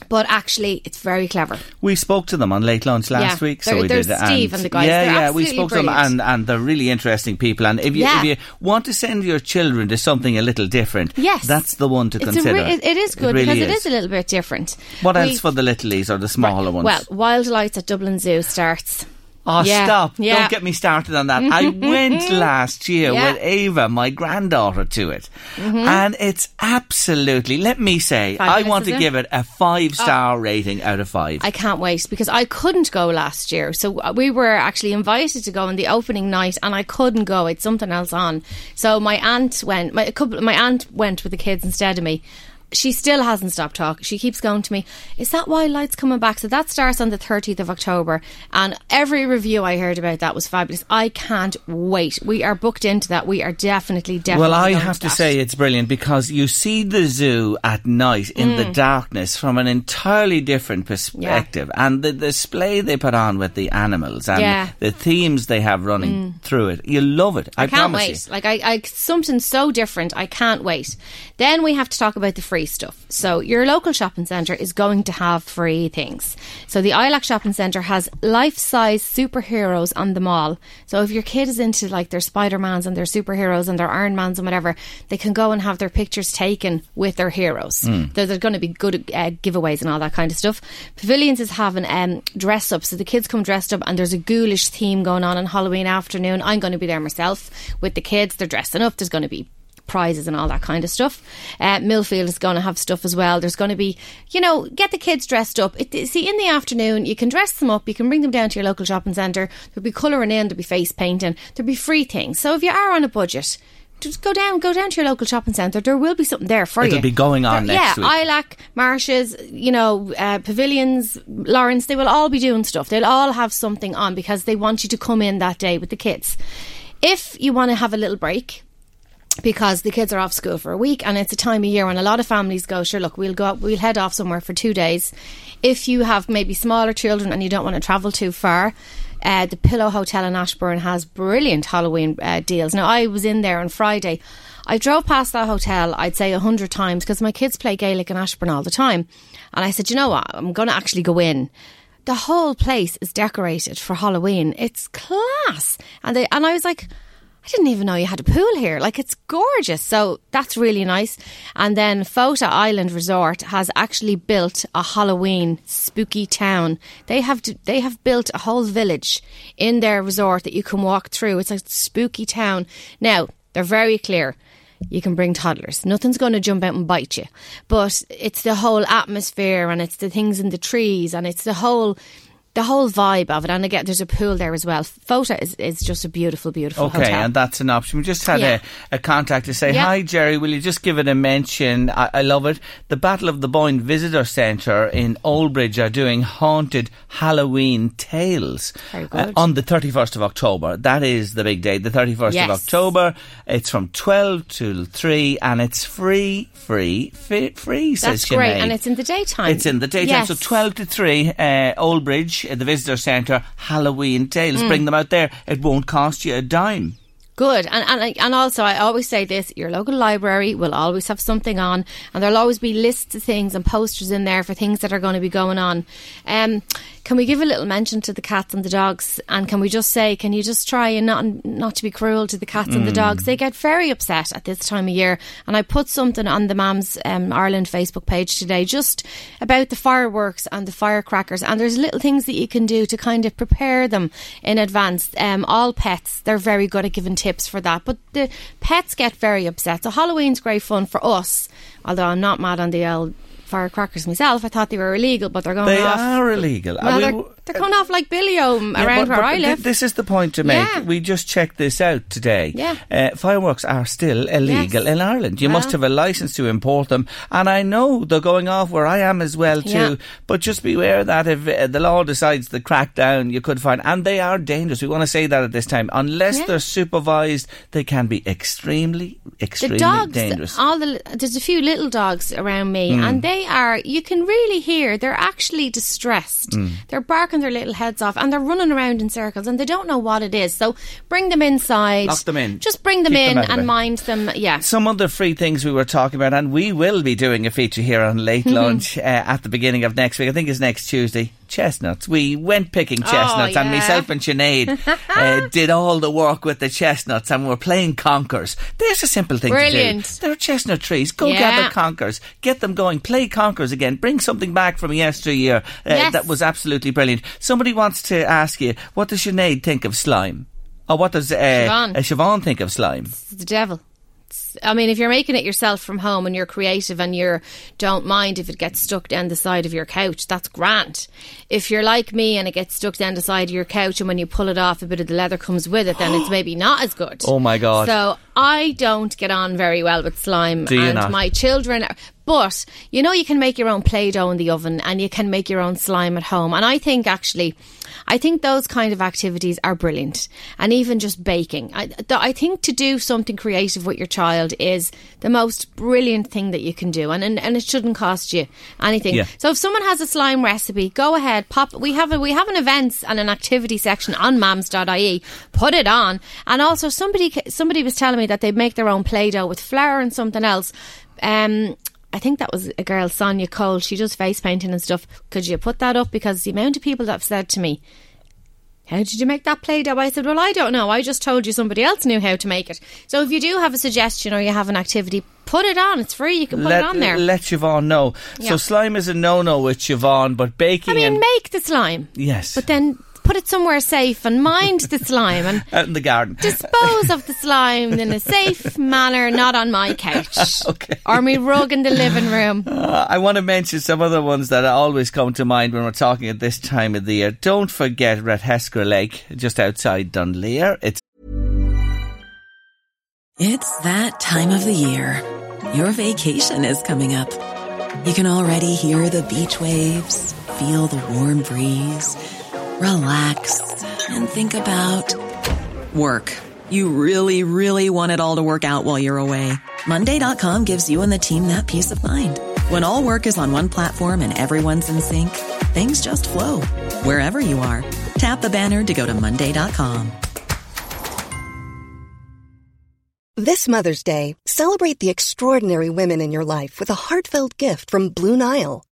But actually it's very clever.
We spoke to them on late lunch last
Yeah.
week, so we did.
Steve and the guys.
Yeah,
They're
yeah, we spoke to them, and and they're really interesting people. And if you
Yeah.
if you want to send your children to something a little different,
Yes,
that's the one to
It's
consider.
re- it- it is good
really
because it is a little bit different.
What
We-
else for the littlies or the smaller ones?
Well, Wild Lights at Dublin Zoo starts.
Oh,
Yeah,
stop.
yeah.
Don't get me started on that. I [laughs] went last year
Yeah. Mm-hmm.
with Ava, my granddaughter, to it. And it's absolutely, let me say,
Five
I want to give it a five star rating out of five.
I can't wait because I couldn't go last year. So uh, we were actually invited to go on the opening night, and I couldn't go. It's something else on. So my aunt went. My a couple. My aunt went with the kids instead of me. She still hasn't stopped talking. She keeps going to me. Is that Wild Lights coming back? So that starts on the thirtieth of October, and every review I heard about that was fabulous. I can't wait. We are booked into that. We are definitely definitely.
Well, I have to
that.
say it's brilliant because you see the zoo at night in
Mm.
the darkness from an entirely different perspective, and the display they put on with the animals and
Yeah. Mm.
the themes they have running through it, you love it. I,
I can't wait.
you.
Like I, I, something so different. I can't wait. Then we have to talk about the free stuff. So your local shopping centre is going to have free things. So the ILAC shopping centre has life-size superheroes on the mall. So if your kid is into like their Spider-Mans and their superheroes and their Iron Mans and whatever, they can go and have their pictures taken with their heroes. There, there's going to be good uh, giveaways and all that kind of stuff. Pavilions is having um, dress up. So the kids come dressed up and there's a ghoulish theme going on on Halloween afternoon. I'm going to be there myself with the kids. They're dressing up. There's going to be prizes and all that kind of stuff. Uh, Millfield is going to have stuff as well. There's going to be, you know, get the kids dressed up. It, see, in the afternoon, you can dress them up. You can bring them down to your local shopping centre. There'll be colouring in. There'll be face painting. There'll be free things. So if you are on a budget. Just go down, go down to your local shopping centre. There will be something there for you.
It'll be going on
There-
next
yeah,
week.
Ilac, Marshes, you know, uh, Pavilions, Laurence, they will all be doing stuff. They'll all have something on because they want you to come in that day with the kids. If you want to have a little break, because the kids are off school for a week and it's a time of year when a lot of families go sure look we'll go up, we'll head off somewhere for two days if you have maybe smaller children and you don't want to travel too far uh, the Pillo Hotel in Ashbourne has brilliant Halloween uh, deals. Now, I was in there on Friday. I drove past that hotel, I'd say a hundred times, because my kids play Gaelic in Ashbourne all the time. And I said, you know what? I'm going to actually go in. The whole place is decorated for Halloween. It's class. And they, and I was like, I didn't even know you had a pool here. Like it's gorgeous. So that's really nice. And then Fota Island Resort has actually built a Halloween spooky town. They have d- they have built a whole village in their resort that you can walk through. It's a spooky town. Now, they're very clear. You can bring toddlers. Nothing's going to jump out and bite you. But it's the whole atmosphere and it's the things in the trees and it's the whole the whole vibe of it. And again, there's a pool there as well. Fota is, is just a beautiful, beautiful
Okay,
hotel.
and that's an option. We just had
Yeah.
a, a contact to say,
Yeah.
Hi, Jerry, will you just give it a mention? I, I love it. The Battle of the Boyne Visitor Centre in Oldbridge are doing haunted Halloween tales
Very
uh, on the 31st of October. That is the big day, the 31st
Yes.
of October. It's from 12 till 3 and it's free, free, free, says
That's great.
Sinead.
And it's in the daytime.
It's in the daytime.
Yes.
So 12 to 3, uh, Oldbridge, at the Visitor Centre, Halloween Tales.
Mm.
Bring them out there. It won't cost you a dime.
Good. And, and and also, I always say this your local library will always have something on, and there'll always be lists of things and posters in there for things that are going to be going on. Um, can we give a little mention to the cats and the dogs? And can we just say, can you just try and not not to be cruel to the cats and the dogs? They get very upset at this time of year. And I put something on the Mams um, Ireland Facebook page today just about the fireworks and the firecrackers. And there's little things that you can do to kind of prepare them in advance. Um, all pets, they're very good at giving tips for that. But the pets get very upset. So Halloween's great fun for us, although I'm not mad on the old firecrackers myself. I thought they were illegal, but they're going
They
off.
are illegal.
Well,
I mean,
they're going off like Billy
Yeah,
around
but-
where
but
I live.
This is the point to make.
Yeah.
We just checked this out today.
Yeah.
Uh, fireworks are still illegal
Yes.
in Ireland. You must have a license to import them. And I know they're going off where I am as well, too.
Yeah.
But just beware that if uh, the law decides to crack down, you could find. And they are dangerous. We want to say that at this time. Unless they're supervised, they can be extremely, extremely
the dogs,
dangerous.
all the there's a few little dogs around me,
Hmm.
and they are. You can really hear they're actually distressed.
Hmm.
They're barking their little heads off, and they're running around in circles, and they don't know what it is. So bring them inside.
Lock them in.
Just bring them
Keep
in
of
and mind them. Yeah.
Some other free things we were talking about, and we will be doing a feature here on Late
Mm-hmm.
Lunch uh, at the beginning of next week. I think it's next Tuesday. Chestnuts. We went picking chestnuts, and
Oh, yeah.
myself and Sinead uh, [laughs] did all the work with the chestnuts, and we're playing conkers. There's a simple thing
Brilliant.
to do. There are chestnut trees. Go
Yeah.
gather conkers. Get them going. Play conkers again. Bring something back from yesteryear. Uh,
Yes.
That was absolutely brilliant. Somebody wants to ask you, what does Sinead think of slime? Or what does uh,
Siobhan.
uh, Siobhan think of slime?
It's the devil. It's- I mean, if you're making it yourself from home and you're creative and you don't mind if it gets stuck down the side of your couch, that's grand. If you're like me and it gets stuck down the side of your couch and when you pull it off, a bit of the leather comes with it, then it's [gasps] maybe not as good.
Oh my God.
So I don't get on very well with slime,
Do you
and
not?
my children. Are, but you know, you can make your own play-doh in the oven, and you can make your own slime at home. And I think actually, I think those kind of activities are brilliant, and even just baking. I, I think to do something creative with your child is the most brilliant thing that you can do, and and, and it shouldn't cost you anything.
Yeah.
So if someone has a slime recipe, go ahead, pop. We have a we have an events and an activity section on mams.ie. Put it on, and also somebody somebody was telling me that they make their own play-doh with flour and something else. Um, I think that was a girl, Sonia Cole. She does face painting and stuff. Could you put that up? Because the amount of people that have said to me, how did you make that Play-Doh? I said, well, I don't know. I just told you somebody else knew how to make it. So if you do have a suggestion or you have an activity, put it on. It's free. You can put
let,
it on there.
Let Siobhan know. So slime is a no-no with Siobhan, but baking
I mean,
and
make the slime.
yes,
But then put it somewhere safe and mind the slime and [laughs]
out in the garden.
dispose of the [laughs] slime in a safe manner, not on my couch. [laughs]
Okay.
Or me rug in the living room.
Uh, I want to mention some other ones that always come to mind when we're talking at this time of the year. Don't forget Rathescar Lake, just outside Dunleer. It's
It's that time of the year. Your vacation is coming up. You can already hear the beach waves, feel the warm breeze, relax, and think about work. You really, really want it all to work out while you're away. Monday.com gives you and the team that peace of mind. When all work is on one platform and everyone's in sync, things just flow wherever you are. Tap the banner to go to Monday.com.
This Mother's Day, celebrate the extraordinary women in your life with a heartfelt gift from Blue Nile.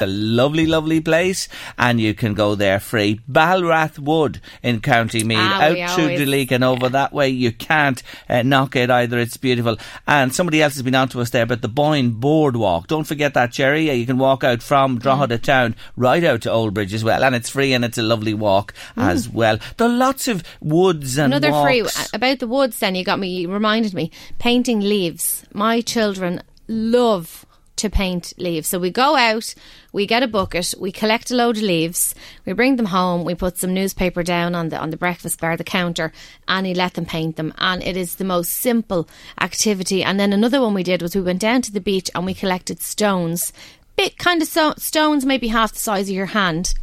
A lovely, lovely place, and you can go there free. Balrath Wood in County Meath,
Ah,
out through
always-
Duleek and over that way. You can't uh, knock it either. It's beautiful. And somebody else has been on to us there, but the Boyne Boardwalk. Don't forget that, Jerry. Uh, You can walk out from Drogheda town right out to Old Bridge as well, and it's free and it's a lovely walk as well. There are lots of woods and
Another free about the woods. Then you got me you reminded me painting leaves. My children love to paint leaves. So we go out, we get a bucket, we collect a load of leaves, we bring them home, we put some newspaper down on the on the breakfast bar, the counter, and he let them paint them. And it is the most simple activity. And then another one we did was we went down to the beach and we collected stones, bit kind of so, stones, maybe half the size of your hand.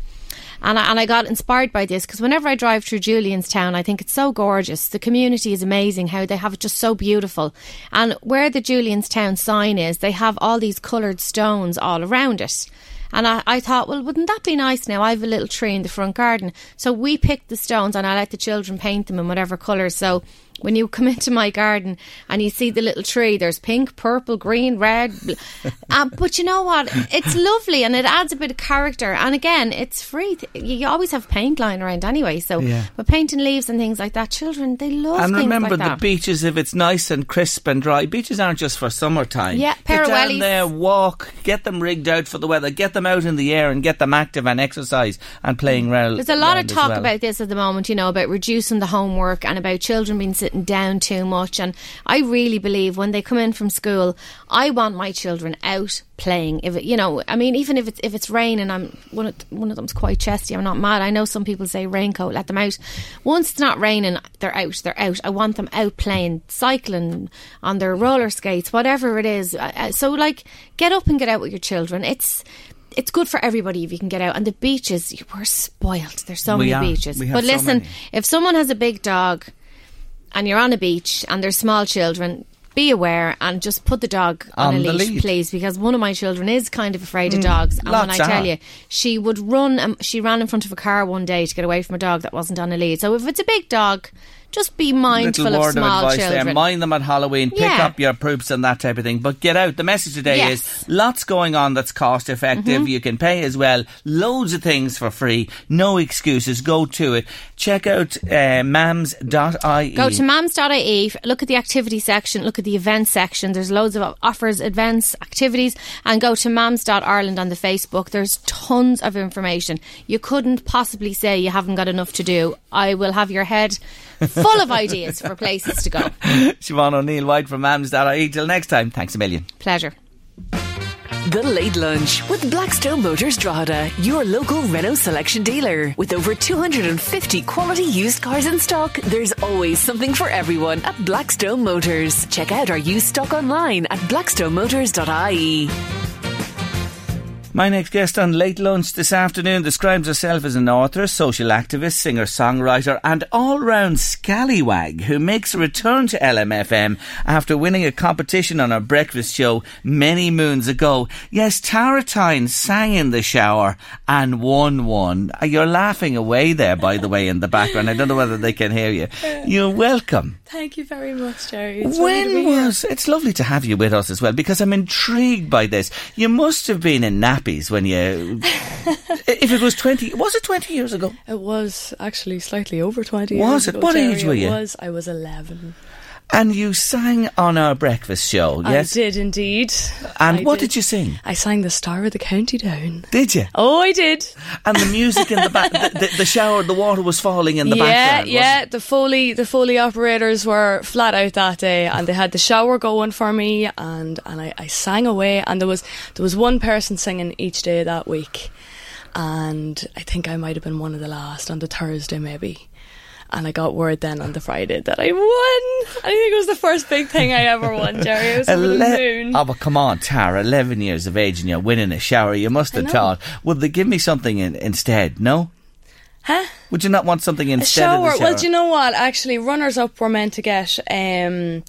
And I, and I got inspired by this because whenever I drive through Julianstown, I think it's so gorgeous. The community is amazing, how they have it just so beautiful. And where the Julianstown sign is, they have all these coloured stones all around it. And I, I thought, well, wouldn't that be nice now? I have a little tree in the front garden. So we picked the stones and I let the children paint them in whatever colours. So when you come into my garden and you see the little tree, there's pink, purple, green, red. uh, but you know what? It's lovely and it adds a bit of character. And again, it's free. You always have paint lying around anyway. So,
Yeah.
but painting leaves and things like that, children, they love
And remember
like
the
that.
beaches, if it's nice and crisp and dry, beaches aren't just for summertime.
Yeah, pair
get down there, walk, get them rigged out for the weather, get them out in the air and get them active and exercise and playing around.
There's a lot of talk
well.
about this at the moment, you know, about reducing the homework and about children being down too much. And I really believe when they come in from school, I want my children out playing. If it, you know, I mean, even if it's if it's raining, I'm one of one of them's quite chesty. I'm not mad. I know some people say raincoat, let them out. Once it's not raining, they're out. They're out. I want them out playing, cycling on their roller skates, whatever it is. Uh, uh, So, like, get up and get out with your children. It's it's good for everybody if you can get out. And the beaches, you- we're spoiled. There's so
We
many
are.
beaches. But
so
listen,
many.
if someone has a big dog and you're on a beach and there's small children, be aware and just put the dog on,
On
a leash,
lead.
please, because one of my children is kind of afraid of dogs. And when I tell you, she would run. Um, she ran in front of a car one day to get away from a dog that wasn't on a lead. So if it's a big dog, just be mindful
Little
of small
of advice
children.
there. Mind them at Halloween. Pick
Yeah.
up your poops and that type of thing. But get out. The message today
Yes.
is lots going on that's cost effective.
Mm-hmm.
You can pay as well. Loads of things for free. No excuses. Go to it. Check out uh, mams.ie.
Go to mams.ie, look at the activity section, look at the events section. There's loads of offers, events, activities, and go to mams.ireland on the Facebook. There's tons of information. You couldn't possibly say you haven't got enough to do. I will have your head full of ideas for places to go. [laughs]
Siobhan O'Neill White from mams.ie. Till next time. Thanks a million.
Pleasure.
The Late Lunch with Blackstone Motors Drogheda, your local Renault selection dealer. With over 250 quality used cars in stock, there's always something for everyone at Blackstone Motors. Check out our used stock online at blackstonemotors.ie.
My next guest on Late Lunch this afternoon describes herself as an author, social activist, singer songwriter, and all round scallywag who makes a return to LMFM after winning a competition on her breakfast show many moons ago. Yes, Tara Tyne sang in the shower and won one. Uh, You're laughing away there, by the way, in the background. I don't know whether they can hear you. You're welcome.
Thank you very much, Jerry. It's lovely to
When
be here.
was it's lovely to have you with us as well because I'm intrigued by this. You must have been in nappies when you if it was 20 was it 20 years ago?
It was actually slightly over 20
Was
years
it?
ago,
What
Jerry.
age were you?
It was, I was 11.
And you sang on our breakfast show, yes?
I did indeed.
And
I
what did you sing?
I sang the Star of the County Down.
Did you?
Oh, I did.
And the music in the back [laughs] the, the, the shower the water was falling in the
yeah,
background. wasn't
yeah. The Foley, the Foley operators were flat out that day, and they had the shower going for me, and and I, I sang away, and there was there was one person singing each day that week, and I think I might have been one of the last on the Thursday maybe. And I got word then on the Friday that I won. I think it was the first big thing I ever won, Jerry. I was over the moon.
Oh, but come on, Tara, 11 years of age and you're winning a shower. You must have thought, would they give me something in, instead? No?
Huh?
Would you not want something instead
shower.
of the shower?
Well, do you know what? Actually, runners up were meant to get, um,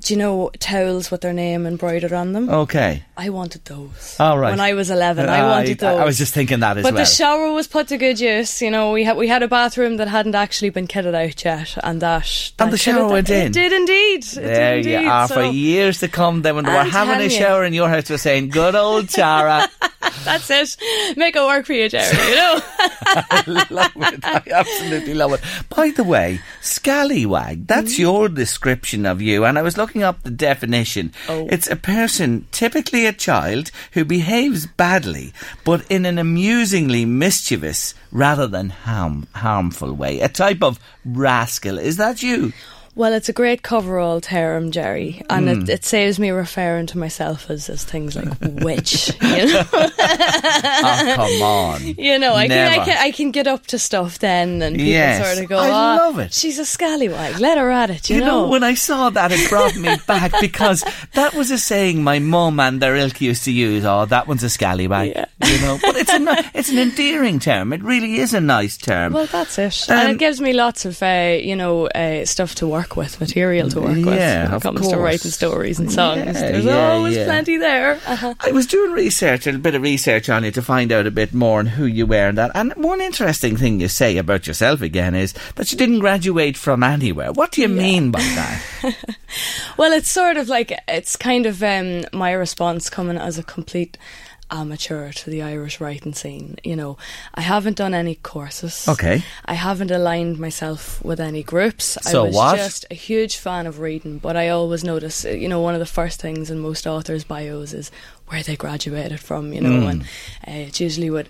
do you know, towels with their name embroidered on them.
Okay.
I wanted those.
All right.
When I was 11, I
Ah,
wanted those.
I was just thinking that as
but
well.
the shower was put to good use. You know, we had we had a bathroom that hadn't actually been kitted out yet, and that,
And the shower went
it did indeed. It
There
did
you
indeed.
are.
So
For years to come, then when they were having a
telling you.
shower in your house, were saying, "Good old Tara." [laughs]
that's it. Make it work for you, Jerry. You know. [laughs]
I love it. I absolutely love it. By the way, scallywag. That's
Mm-hmm.
your description of you. And I was looking up the definition.
Oh.
It's a person, typically a child, who behaves badly, but in an amusingly mischievous rather than harm, harmful way. A type of rascal. Is that you?
Well, it's a great coverall term, Jerry, and
Mm.
it, it saves me referring to myself as, as things like [laughs] witch. You know,
oh, come on. [laughs]
you know I, can, I can I can get up to stuff then, and people
Yes.
sort of go,
I
"Ah,
love it."
She's a scallywag. Let her at it." You,
You know, when I saw that, it brought me [laughs] back because that was a saying my mum and their ilk used to use. Oh, that one's a scallywag.
Yeah.
You know, but it's a it's an endearing term. It really is a nice term.
Well, that's it,
Um,
and it gives me lots of uh, you know uh, stuff to work with, material to work with
Yeah,
when
of
it comes to
course.
writing stories and songs.
Yeah,
There's
yeah,
always
yeah.
plenty there. Uh-huh.
I was doing research, a bit of research on you to find out a bit more on who you were and that. And one interesting thing you say about yourself again is that you didn't graduate from anywhere. What do you mean by that? [laughs]
Well, it's sort of like it's kind of um, my response coming as a complete amateur to the Irish writing scene. You know, I haven't done any courses.
Okay.
I haven't aligned myself with any groups.
So
I was
what?
just a huge fan of reading, but I always notice, uh, you know, one of the first things in most authors' bios is where they graduated from. You know,
Mm.
and uh, it's usually what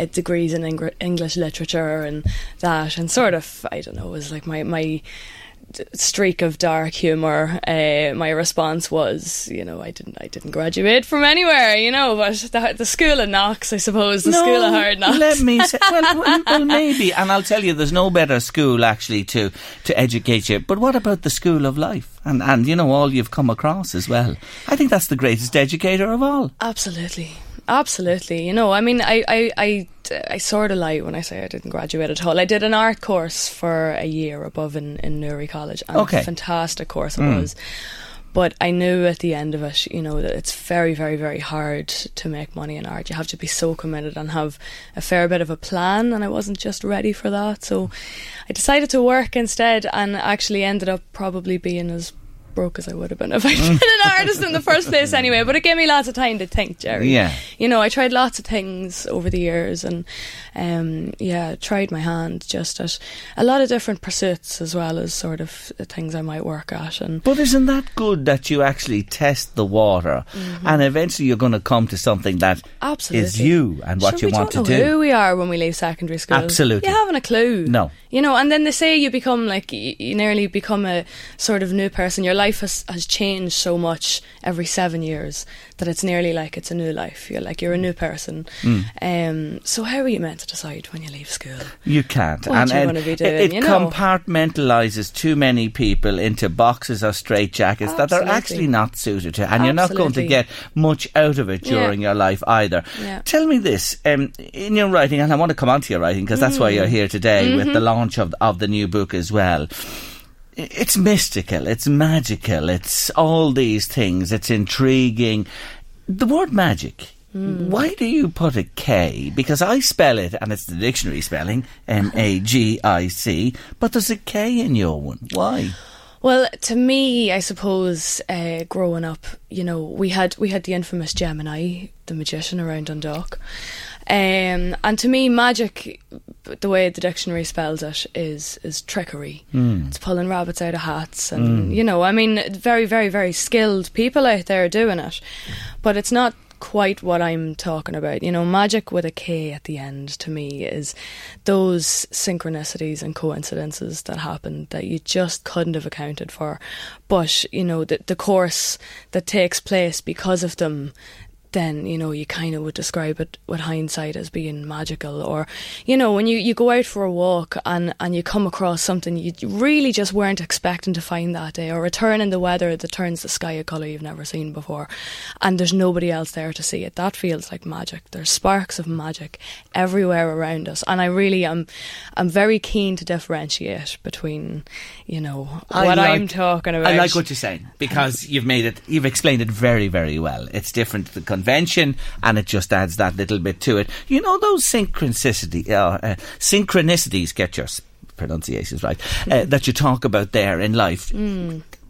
Uh, degrees in Eng- English literature and that, and sort of, I don't know, it was like my my streak of dark humor uh, my response was you know I didn't I didn't graduate from anywhere you know but the, the school of knocks I suppose the school of hard knocks
Let me say, well, [laughs] well, well, maybe, and I'll tell you, there's no better school actually to to educate you. But what about the school of life, and and you know all you've come across as well? I think that's the greatest educator of all.
absolutely absolutely you know I mean I I, I I sort of lie when I say I didn't graduate at all I did an art course for a year above in, in Newry College and
Okay.
a fantastic course it
Mm.
was but I knew at the end of it, you know, that it's very, very, very hard to make money in art. You have to be so committed and have a fair bit of a plan, and I wasn't just ready for that. So I decided to work instead, and actually ended up probably being as broke as I would have been if I'd been an artist in the first [laughs] place anyway. But it gave me lots of time to think, Jerry.
Yeah.
You know, I tried lots of things over the years and, um, yeah, tried my hand just at a lot of different pursuits as well as sort of things I might work at. And
But isn't that good that you actually test the water, and eventually you're going to come to something that is
Absolutely.
is you and what
Sure,
you
we
want
don't
to
know
do?
Who we are when we leave secondary school?
Absolutely.
you haven't a clue.
No.
you know. And then they say you become like you, you nearly become a sort of new person. Your life has has changed so much every seven years that it's nearly like it's a new life. You're like you're a new person.
Mm.
Um, so how are you meant to decide when you leave school?
You can't.
What
and
you
and
be
it-
doing,
it
you know?
compartmentalises too many people into boxes or straitjackets that they're actually not suited to, and you're not going to get much out of it
Yeah.
during your life either.
Yeah.
Tell me this: um, in your writing, and I want to come on to your writing because that's why you're
Mm.
here today with
Mm-hmm.
the launch of of the new book as well. It's mystical, it's magical, it's all these things, it's intriguing. The word magic.
Hmm.
Why do you put a K? Because I spell it, and it's the dictionary spelling, M A G I C, but there's a K in your one. Why?
Well, to me, I suppose uh, growing up, you know, we had we had the infamous Gemini, the magician around Dundalk, um, and to me, magic, the way the dictionary spells it, is is trickery. It's pulling rabbits out of hats, and you know, I mean, very, very, very skilled people out there doing it, but it's not quite what I'm talking about. You know, magic with a K at the end to me is those synchronicities and coincidences that happen that you just couldn't have accounted for. But, you know, the, the course that takes place because of them then you know you kind of would describe it with hindsight as being magical or you know when you, you go out for a walk and, and you come across something you really just weren't expecting to find that day or a turn in the weather that turns the sky a colour you've never seen before and there's nobody else there to see it. That feels like magic. There's sparks of magic everywhere around us and I really am I'm very keen to differentiate between you know
I
what
like-
I'm talking about
I like what you're saying because you've made it, you've explained it very, very well. It's different to the convention, and it just adds that little bit to it. You know those synchronicity, uh, uh, synchronicities. Get your pronunciations right uh, [laughs] that you talk about there in life.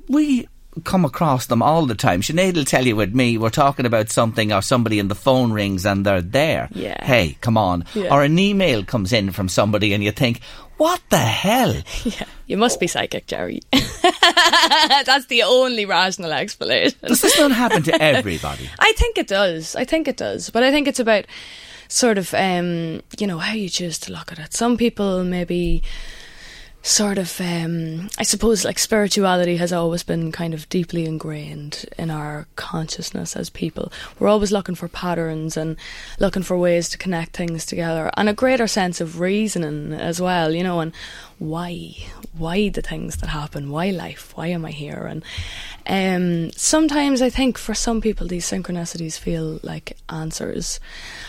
We come across them all the time. Sinead will tell you with me, we're talking about something or somebody and the phone rings and they're there.
Yeah.
Hey, come on.
Yeah.
Or an email comes in from somebody and you think, what the hell? [laughs]
Yeah, you must be psychic, Jerry. [laughs] That's the only rational explanation.
Does this not happen to [laughs] everybody?
I think it does. I think it does. But I think it's about sort of, um, you know, how you choose to look at it. Some people maybe sort of um, I suppose like spirituality has always been kind of deeply ingrained in our consciousness as people. We're always looking for patterns and looking for ways to connect things together and a greater sense of reasoning as well, you know, and why why the things that happen, why life, why am I here? And um, sometimes I think for some people these synchronicities feel like answers.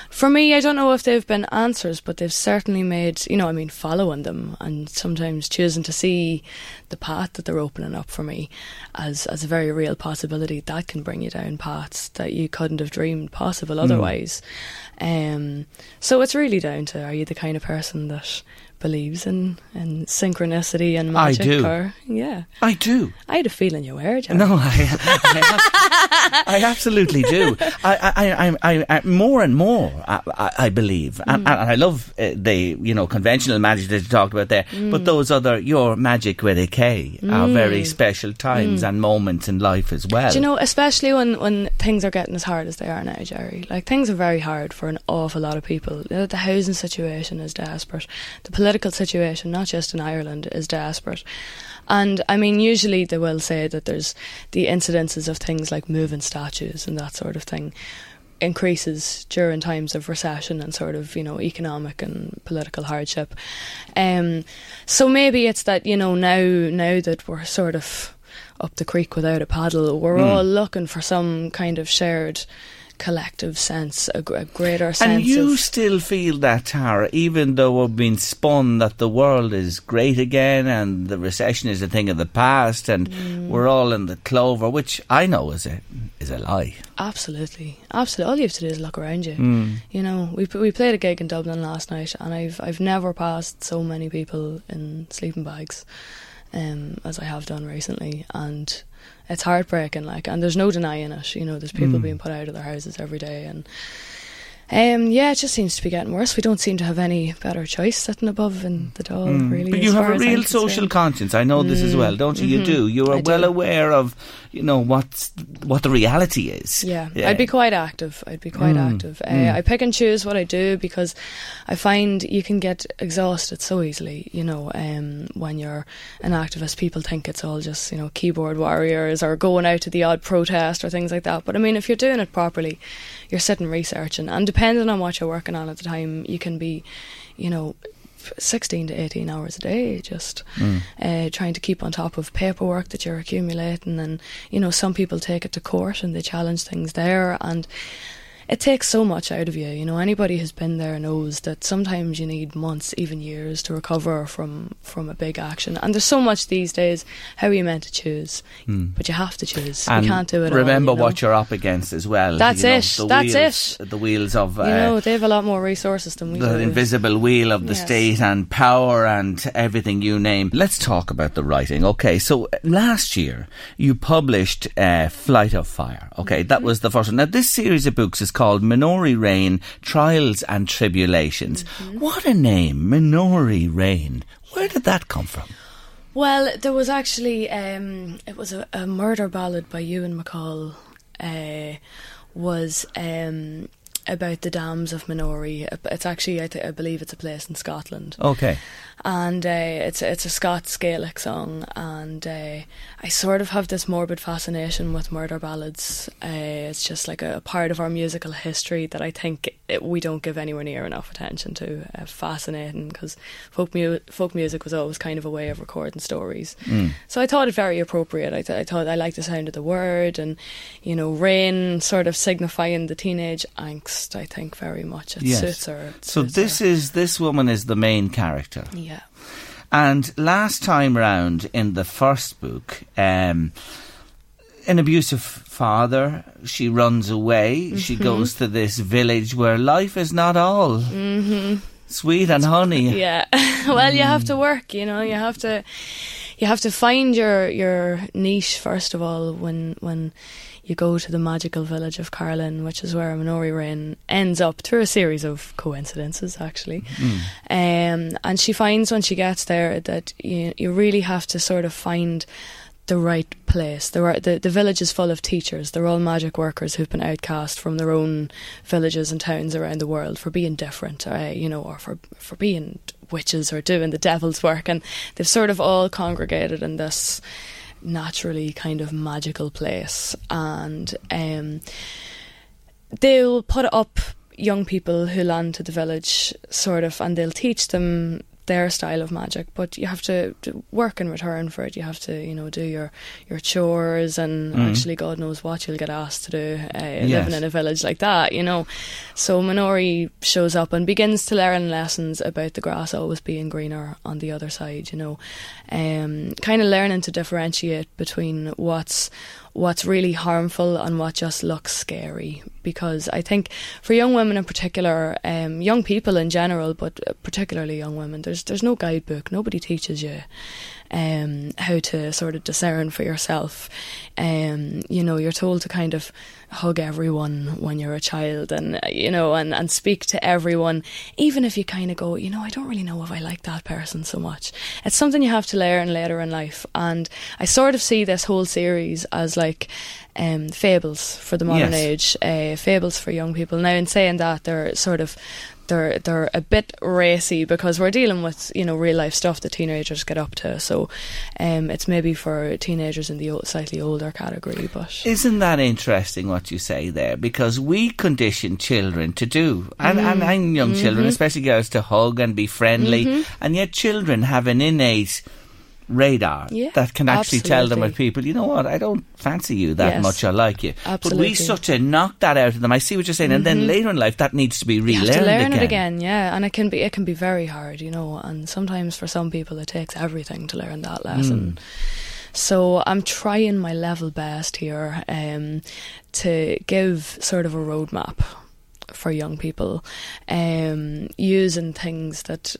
For me, I don't know if they've been answers, but they've certainly made, you know, I mean, following them and sometimes choosing to see the path that they're opening up for me as, as a very real possibility. That can bring you down paths that you couldn't have dreamed possible mm. otherwise. Um, so it's really down to are you the kind of person that believes in, in synchronicity and magic.
I do.
Or, yeah.
I do.
I had a feeling you were.
No, I, I, I absolutely do. I, I, I, more and more, I, believe. Mm. And, and, I love uh, the, you know, conventional magic that you talked about there. Mm. But those other, your magic with a K, mm. are very special times mm. and moments in life as well.
Do you know, especially when, when things are getting as hard as they are now, Jerry. Like, things are very hard for an awful lot of people. The housing situation is desperate. The political situation, not just in Ireland, is desperate. And I mean, usually they will say that there's the incidences of things like moving statues and that sort of thing increases during times of recession and sort of you know economic and political hardship. Um, so maybe it's that you know now now that we're sort of up the creek without a paddle, we're mm. all looking for some kind of shared collective sense, a, a greater sense.
And you still feel that, Tara, even though we've been spun that the world is great again and the recession is a thing of the past and mm. we're all in the clover, which I know is a is a lie.
Absolutely, absolutely. All you have to do is look around you. Mm. You know, we we played a gig in Dublin last night, and I've I've never passed so many people in sleeping bags. Um, as I have done recently, and it's heartbreaking. Like, and there's no denying it. You know, there's people mm. being put out of their houses every day, and um, yeah, it just seems to be getting worse. We don't seem to have any better choice sitting above in the Dáil, mm. really.
But you have a real social conscience. I know mm. this as well, don't you? Mm-hmm. You do. You are I well do. aware of, you know, what's what the reality is.
Yeah, yeah. I'd be quite active. I'd be quite mm. active. Uh, mm. I pick and choose what I do because I find you can get exhausted so easily. You know, um, when you're an activist, people think it's all just you know keyboard warriors or going out to the odd protest or things like that. But I mean, if you're doing it properly you're sitting researching, and depending on what you're working on at the time, you can be, you know, 16 to 18 hours a day just mm. uh, trying to keep on top of paperwork that you're accumulating and you know some people take it to court and they challenge things there and it takes so much out of you. You know, anybody who's been there knows that sometimes you need months, even years, to recover from from a big action. And there's so much these days. How are you meant to choose? Mm. But you have to choose.
And
you can't do it.
Remember
all, you know?
what you're up against as well.
That's
you know,
it. That's
wheels,
it.
The wheels of uh,
you know they have a lot more resources than we
the
do.
invisible wheel of the
yes.
state and power and everything you name. Let's talk about the writing. Okay, so uh, last year you published uh, Flight of Fire. Okay, mm-hmm. that was the first one. Now this series of books is called Minori Rain, Trials and Tribulations. Mm-hmm. What a name, Minori Rain. Where did that come from?
Well, there was actually um, it was a, a, murder ballad by Ewan MacColl. Uh, was um, about the dams of Minori. It's actually, I, th- I, believe, it's a place in Scotland.
Okay.
And uh, it's it's a Scots Gaelic song, and uh, I sort of have this morbid fascination with murder ballads. Uh, it's just like a, part of our musical history that I think it, we don't give anywhere near enough attention to. Uh, fascinating because folk mu- folk music was always kind of a way of recording stories. Mm. So I thought it very appropriate. I, th- I thought I liked the sound of the word, and you know, rain sort of signifying the teenage angst. I think very much it
yes.
suits her. It
so
suits
this
her.
is this woman is the main character.
Yeah.
And last time round in the first book, um, an abusive father, she runs away. Mm-hmm. She goes to this village where life is not all mm-hmm. sweet and honey. [laughs]
Yeah. [laughs] well, mm. you have to mm. work. You know, you have to. You have to find your your niche first of all when when you go to the magical village of Carlin, which is where Minori Rin ends up through a series of coincidences, actually. Mm. Um, and she finds when she gets there that you, you really have to sort of find the right place. There are, the the village is full of teachers. They're all magic workers who've been outcast from their own villages and towns around the world for being different, uh, you know, or for for being witches or doing the devil's work, and they've sort of all congregated in this naturally kind of magical place, and um, they'll put up young people who land to the village, sort of, and they'll teach them their style of magic, but you have to, to, work in return for it. You have to, you know, do your your chores, and mm. actually, God knows what you'll get asked to do uh, yes. living in a village like that, you know. So Minori shows up and begins to learn lessons about the grass always being greener on the other side, you know, um, kind of learning to differentiate between what's what's really harmful and what just looks scary. Because I think for young women in particular, um, young people in general, but particularly young women, there's there's no guidebook. Nobody teaches you um, how to sort of discern for yourself. Um, you know, you're told to kind of hug everyone when you're a child and, you know, and, and speak to everyone, even if you kind of go, you know, I don't really know if I like that person so much. It's something you have to learn later in life. And I sort of see this whole series as like um, fables for the modern yes. age, uh, fables for young people. Now, in saying that, they're sort of they're they're a bit racy because we're dealing with you know real life stuff that teenagers get up to. So um, it's maybe for teenagers in the slightly older category. But
isn't that interesting what you say there? Because we condition children to do, and, mm. and, and young mm-hmm. children, especially girls, to hug and be friendly, mm-hmm. and yet children have an innate radar
yeah,
that can actually
absolutely.
tell them with people, you know what, I don't fancy you that
yes,
much, I like you.
Absolutely.
But we sort of knock that out of them. I see what you're saying, mm-hmm. and then mm-hmm. later in life that needs to be relearned.
You have to learn
again.
it again, yeah, and it can be it can be very hard, you know, and sometimes for some people it takes everything to learn that lesson. Mm. So I'm trying my level best here um, to give sort of a roadmap for young people, um, using things that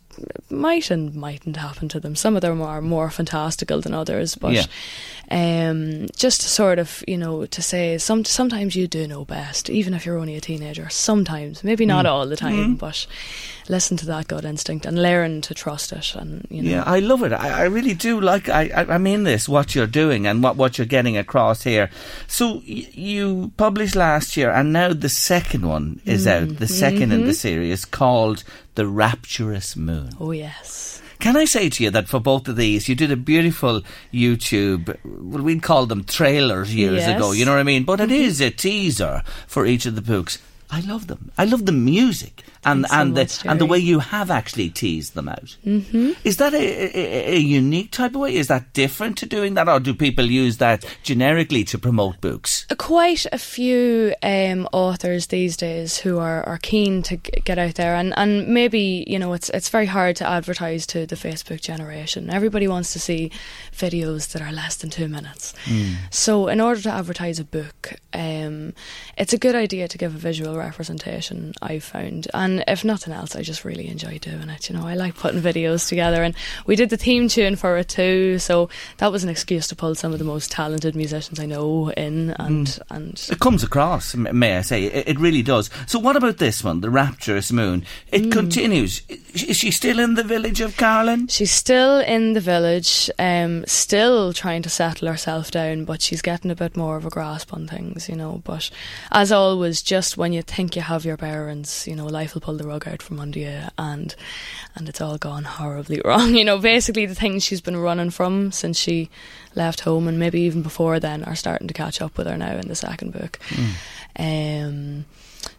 might and mightn't happen to them. Some of them are more fantastical than others, but
yeah.
um, just to sort of, you know, to say some sometimes you do know best, even if you're only a teenager. Sometimes, maybe not mm. all the time, mm. but listen to that gut instinct and learn to trust it. And you know.
yeah, I love it. I, I really do like. I, I, I mean this what you're doing and what what you're getting across here. So y- you published last year, and now the second one is mm. out. The 2nd mm-hmm. in the series called The Rapturous Moon.
Oh yes.
Can I say to you that for both of these, you did a beautiful YouTube, well, we'd call them trailers years
yes.
ago, you know what I mean? But
mm-hmm.
it is a teaser for each of the books. I love them. I love the music and
Thanks
and
so
the
much,
and the way you have actually teased them out.
Mm-hmm.
Is that a, a, a unique type of way? Is that different to doing that, or do people use that generically to promote books?
Uh, Quite a few um, authors these days who are, are keen to g- get out there, and, and maybe you know it's it's very hard to advertise to the Facebook generation. Everybody wants to see videos that are less than two minutes. So in order to advertise a book, um, it's a good idea to give a visual representation. I've found, and if nothing else, I just really enjoy doing it. You know, I like putting videos together, and we did the theme tune for it too. So that was an excuse to pull some of the most talented musicians I know in, and and
It comes across, may I say. It, it really does. So, what about this one, The Rapturous Moon? It
Mm.
continues. Is she still in the village of Carlin?
She's still in the village, um, still trying to settle herself down, but she's getting a bit more of a grasp on things, you know. But as always, just when you think you have your bearings, you know, life will pull the rug out from under you, and and it's all gone horribly [laughs] wrong. You know, basically the things she's been running from since she left home, and maybe even before then, are starting to catch up with her now in the second book. Um,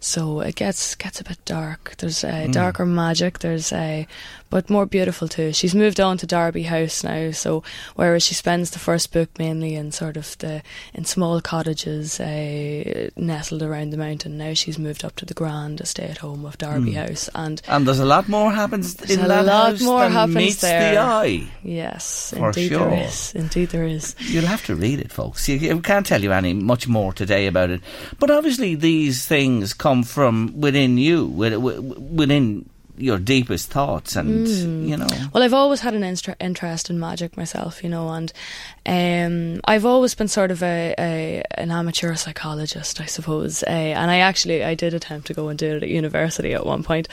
so it gets gets a bit dark. There's uh, darker magic. There's uh, but more beautiful too. She's moved on to Derby House now. So whereas she spends the first book mainly in sort of the in small cottages uh, nestled around the mountain, now she's moved up to the grand estate home of Derby House. And
And there's a lot more happens in
a
that
lot
house
more
than
happens
meets
there.
the eye.
yes,
For
indeed
sure.
there is. Indeed there is.
You'll have to read it, folks. You, can't tell you any much more today about it. But obviously, these things come from within you, with- within your deepest thoughts, and
Mm.
you know.
Well, I've always had an instra- interest in magic myself, you know, and um, I've always been sort of a, a an amateur psychologist, I suppose. Uh, and I actually I did attempt to go and do it at university at one point.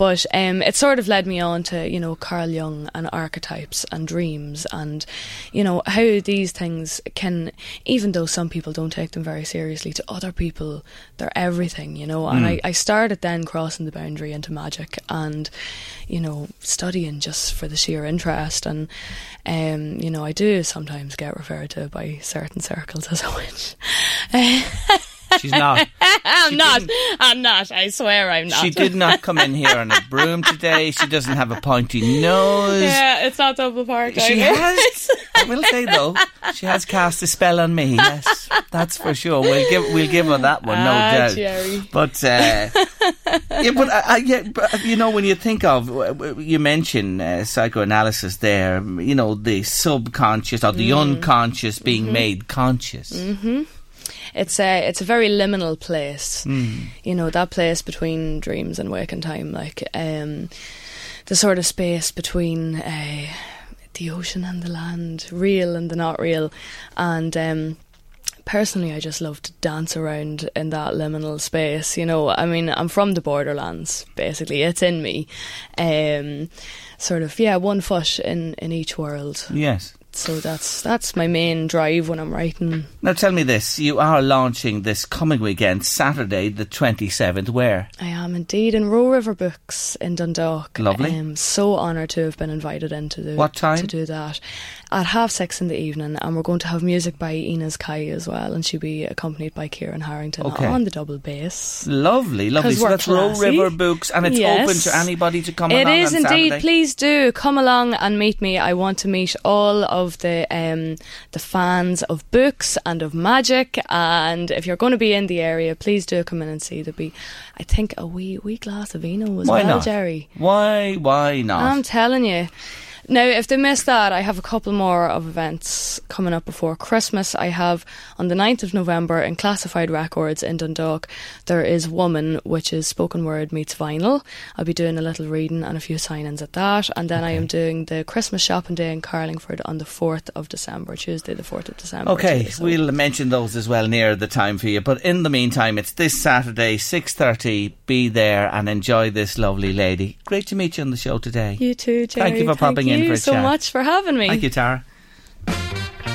But um, it sort of led me on to, you know, Carl Jung and archetypes and dreams and, you know, how these things can, even though some people don't take them very seriously, to other people, they're everything, you know. And
Mm.
I, I started then crossing the boundary into magic and, you know, studying just for the sheer interest. And, um, you know, I do sometimes get referred to by certain circles as a witch. [laughs]
She's not. [laughs]
I'm not. I'm not. I swear I'm not.
She did not come in here on a broom today. She doesn't have a pointy nose.
Yeah, it's not double park.
She
either.
has. [laughs] I will say though, she has cast a spell on me. Yes, that's for sure. We'll give we'll give her that one, no
Ah,
doubt.
Jerry.
But uh, [laughs] yeah, but uh, uh, yeah, but, you know when you think of uh, you mention uh, psychoanalysis there, you know the subconscious or the
Mm.
unconscious being
Mhm.
made conscious.
hmm It's a it's a very liminal place.
Mm.
You know that place between dreams and waking time, like um, the sort of space between uh, the ocean and the land, real and the not real, and. Um, Personally, I just love to dance around in that liminal space. You know, I mean, I'm from the borderlands. Basically, it's in me. Um, sort of, yeah, one foot in in each world.
Yes.
So that's that's my main drive when I'm writing.
Now tell me this: you are launching this coming weekend, Saturday the twenty seventh. Where?
I am indeed in Roe River Books in Dundalk.
Lovely.
I'm so honoured to have been invited into the
What time?
to do that. At half six in the evening, and we're going to have music by Inez Kai as well, and she'll be accompanied by Kieran Harrington
Okay.
on the double bass.
Lovely, lovely. So
we're
that's
Roe.
River Books, and it's
Yes.
open to anybody to come
It is indeed.
Saturday.
Please do come along and meet me. I want to meet all of the um, the fans of books and of magic. And if you're going to be in the area, please do come in and see. There'll be, I think, a wee wee glass of Vino as
Why
well,
not?
Jerry.
Why? Why not?
I'm telling you. Now, if they miss that, I have a couple more of events coming up before Christmas. I have on the 9th of November in Classified Records in Dundalk, there is Woman, which is spoken word meets vinyl. I'll be doing a little reading and a few sign ins at that. And then I am doing the Christmas shopping day in Carlingford on the 4th of December, Tuesday, the 4th of December.
Okay, we'll mention those as well near the time for you. But in the meantime, it's this Saturday, six thirty. Be there and enjoy this lovely lady. Great to meet you on the show today.
You too, Jerry.
Thank you for popping
Thank
in
you
for a
so
chat.
much for having me.
Thank you, Tara.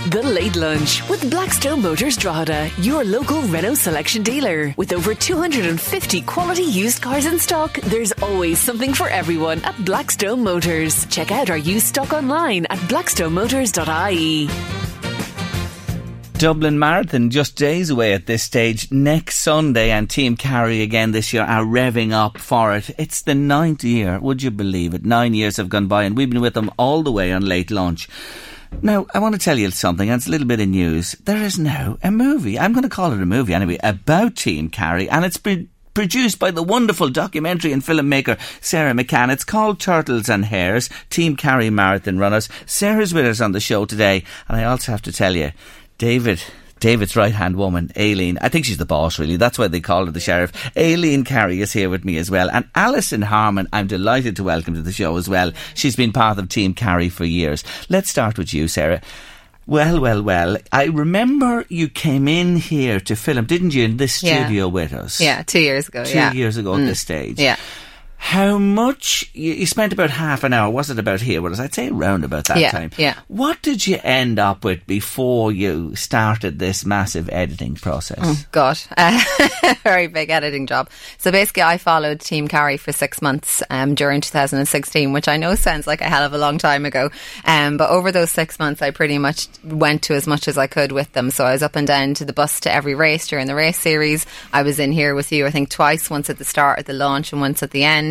The Late Lunch with Blackstone Motors Drogheda, your local Renault selection dealer. With over 250 quality used cars in stock, there's always something for everyone at Blackstone Motors. Check out our used stock online at blackstonemotors.ie.
Dublin Marathon just days away at this stage next Sunday, and Team Carey again this year are revving up for it. It's the ninth year, would you believe it? Nine years have gone by, and we've been with them all the way on Late Lunch. Now, I want to tell you something, and it's a little bit of news. There is now a movie, I'm going to call it a movie anyway, about Team Carey, and it's been produced by the wonderful documentary and filmmaker Sarah McCann. It's called Turtles and Hares, Team Carey Marathon Runners. Sarah's with us on the show today, and I also have to tell you, David. David's right hand woman, Aileen. I think she's the boss, really. That's why they call her the sheriff. Aileen Carey is here with me as well. And Alison Harmon, I'm delighted to welcome to the show as well. She's been part of Team Carey for years. Let's start with you, Sarah. Well, well, well. I remember you came in here to film, didn't you, in this
Yeah.
studio with us?
Yeah, two years ago.
Two
yeah.
years ago at
Mm.
this stage.
Yeah.
How much you, you spent about half an hour? Was it about here? Well, I'd say around about that
Yeah,
time.
yeah.
What did you end up with before you started this massive editing process?
Oh, God, [laughs] uh, very big editing job. So basically, I followed Team Carey for six months um, during 2016, which I know sounds like a hell of a long time ago. Um, but over those six months, I pretty much went to as much as I could with them. So I was up and down to the bus to every race during the race series. I was in here with you, I think, twice, once at the start at the launch and once at the end.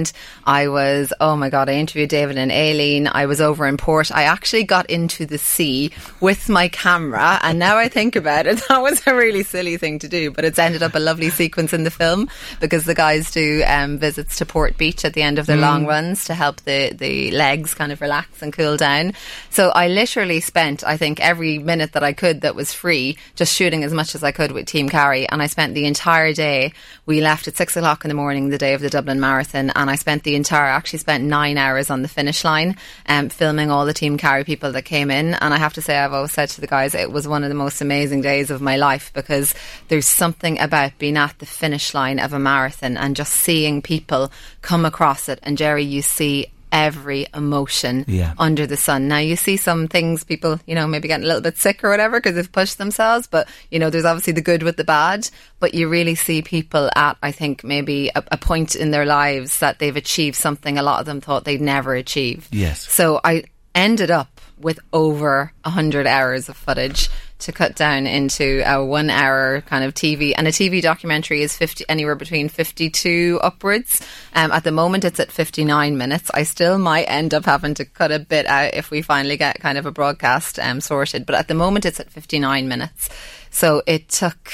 I was, oh my God, I interviewed David and Aileen. I was over in Port. I actually got into the sea with my camera. And now I think about it, [laughs] that was a really silly thing to do, but it's ended up a lovely sequence in the film because the guys do um, visits to Port Beach at the end of their
Mm.
long runs to help the, the legs kind of relax and cool down. So I literally spent, I think, every minute that I could that was free just shooting as much as I could with Team Carey. And I spent the entire day. We left at six o'clock in the morning, the day of the Dublin Marathon, and I spent the entire, actually spent nine hours on the finish line, um, filming all the Team Carey people that came in. And I have to say, I've always said to the guys, it was one of the most amazing days of my life because there's something about being at the finish line of a marathon and just seeing people come across it. And Jerry, you see every emotion
Yeah.
under the sun. Now you see some things people, you know, maybe getting a little bit sick or whatever because they've pushed themselves, but you know, there's obviously the good with the bad, but you really see people at, I think, maybe a, a point in their lives that they've achieved something a lot of them thought they'd never achieve.
Yes.
So I ended up with over 100 hours of footage to cut down into a one hour kind of TV. And a TV documentary is 50, anywhere between 52 upwards. Um, at the moment, it's at 59 minutes. I still might end up having to cut a bit out if we finally get kind of a broadcast um, sorted. But at the moment, it's at 59 minutes. So it took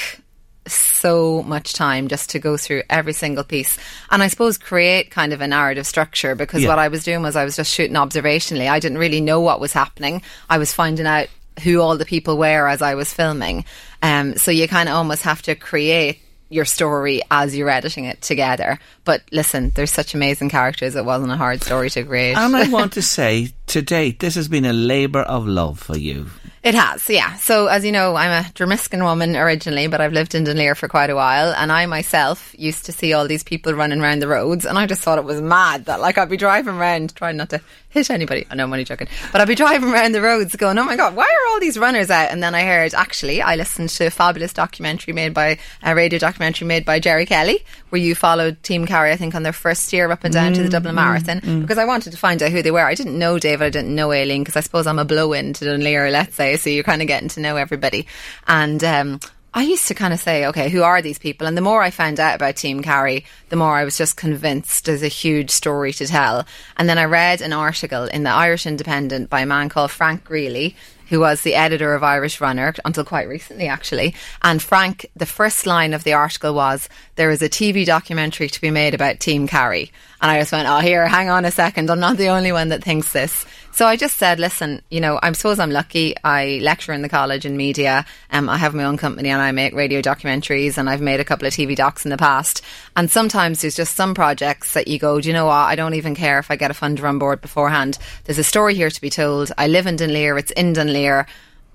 so much time just to go through every single piece and I suppose create kind of a narrative structure because
Yeah.
what I was doing was I was just shooting observationally. I didn't really know what was happening. I was finding out who all the people were as I was filming. Um, so you kind of almost have to create your story as you're editing it together. But listen, there's such amazing characters. It wasn't a hard story to create.
And I [laughs] want to say, to date, this has been a labour of love for you.
It has, yeah. So, as you know, I'm a Dromiskin woman originally, but I've lived in Dunleer for quite a while. And I myself used to see all these people running around the roads, and I just thought it was mad that, like, I'd be driving around, trying not to hit anybody. I know I'm only joking, but I'd be driving around the roads going, oh my God, why are all these runners out? And then I heard, actually, I listened to a fabulous documentary made by, a radio documentary made by Jerry Kelly, where you followed Team Carey, I think, on their first year up and down to the mm, Dublin Marathon, mm, mm. because I wanted to find out who they were. I didn't know David, I didn't know Aileen, because I suppose I'm a blow in to Dunleer, let's say, so you're kind of getting to know everybody. And, um, I used to kind of say, okay, who are these people? And the more I found out about Team Carey, the more I was just convinced there's a huge story to tell. And then I read an article in the Irish Independent by a man called Frank Greally, who was the editor of Irish Runner until quite recently, actually. And Frank, the first line of the article was, there is a TV documentary to be made about Team Carey. And I just went, oh, here, hang on a second. I'm not the only one that thinks this. So I just said, listen, you know, I suppose I'm lucky. I lecture in the college in media. Um, I have my own company and I make radio documentaries and I've made a couple of TV docs in the past. And sometimes there's just some projects that you go, do you know what? I don't even care if I get a funder on board beforehand. There's a story here to be told. I live in Dunleer. It's in Dunleer.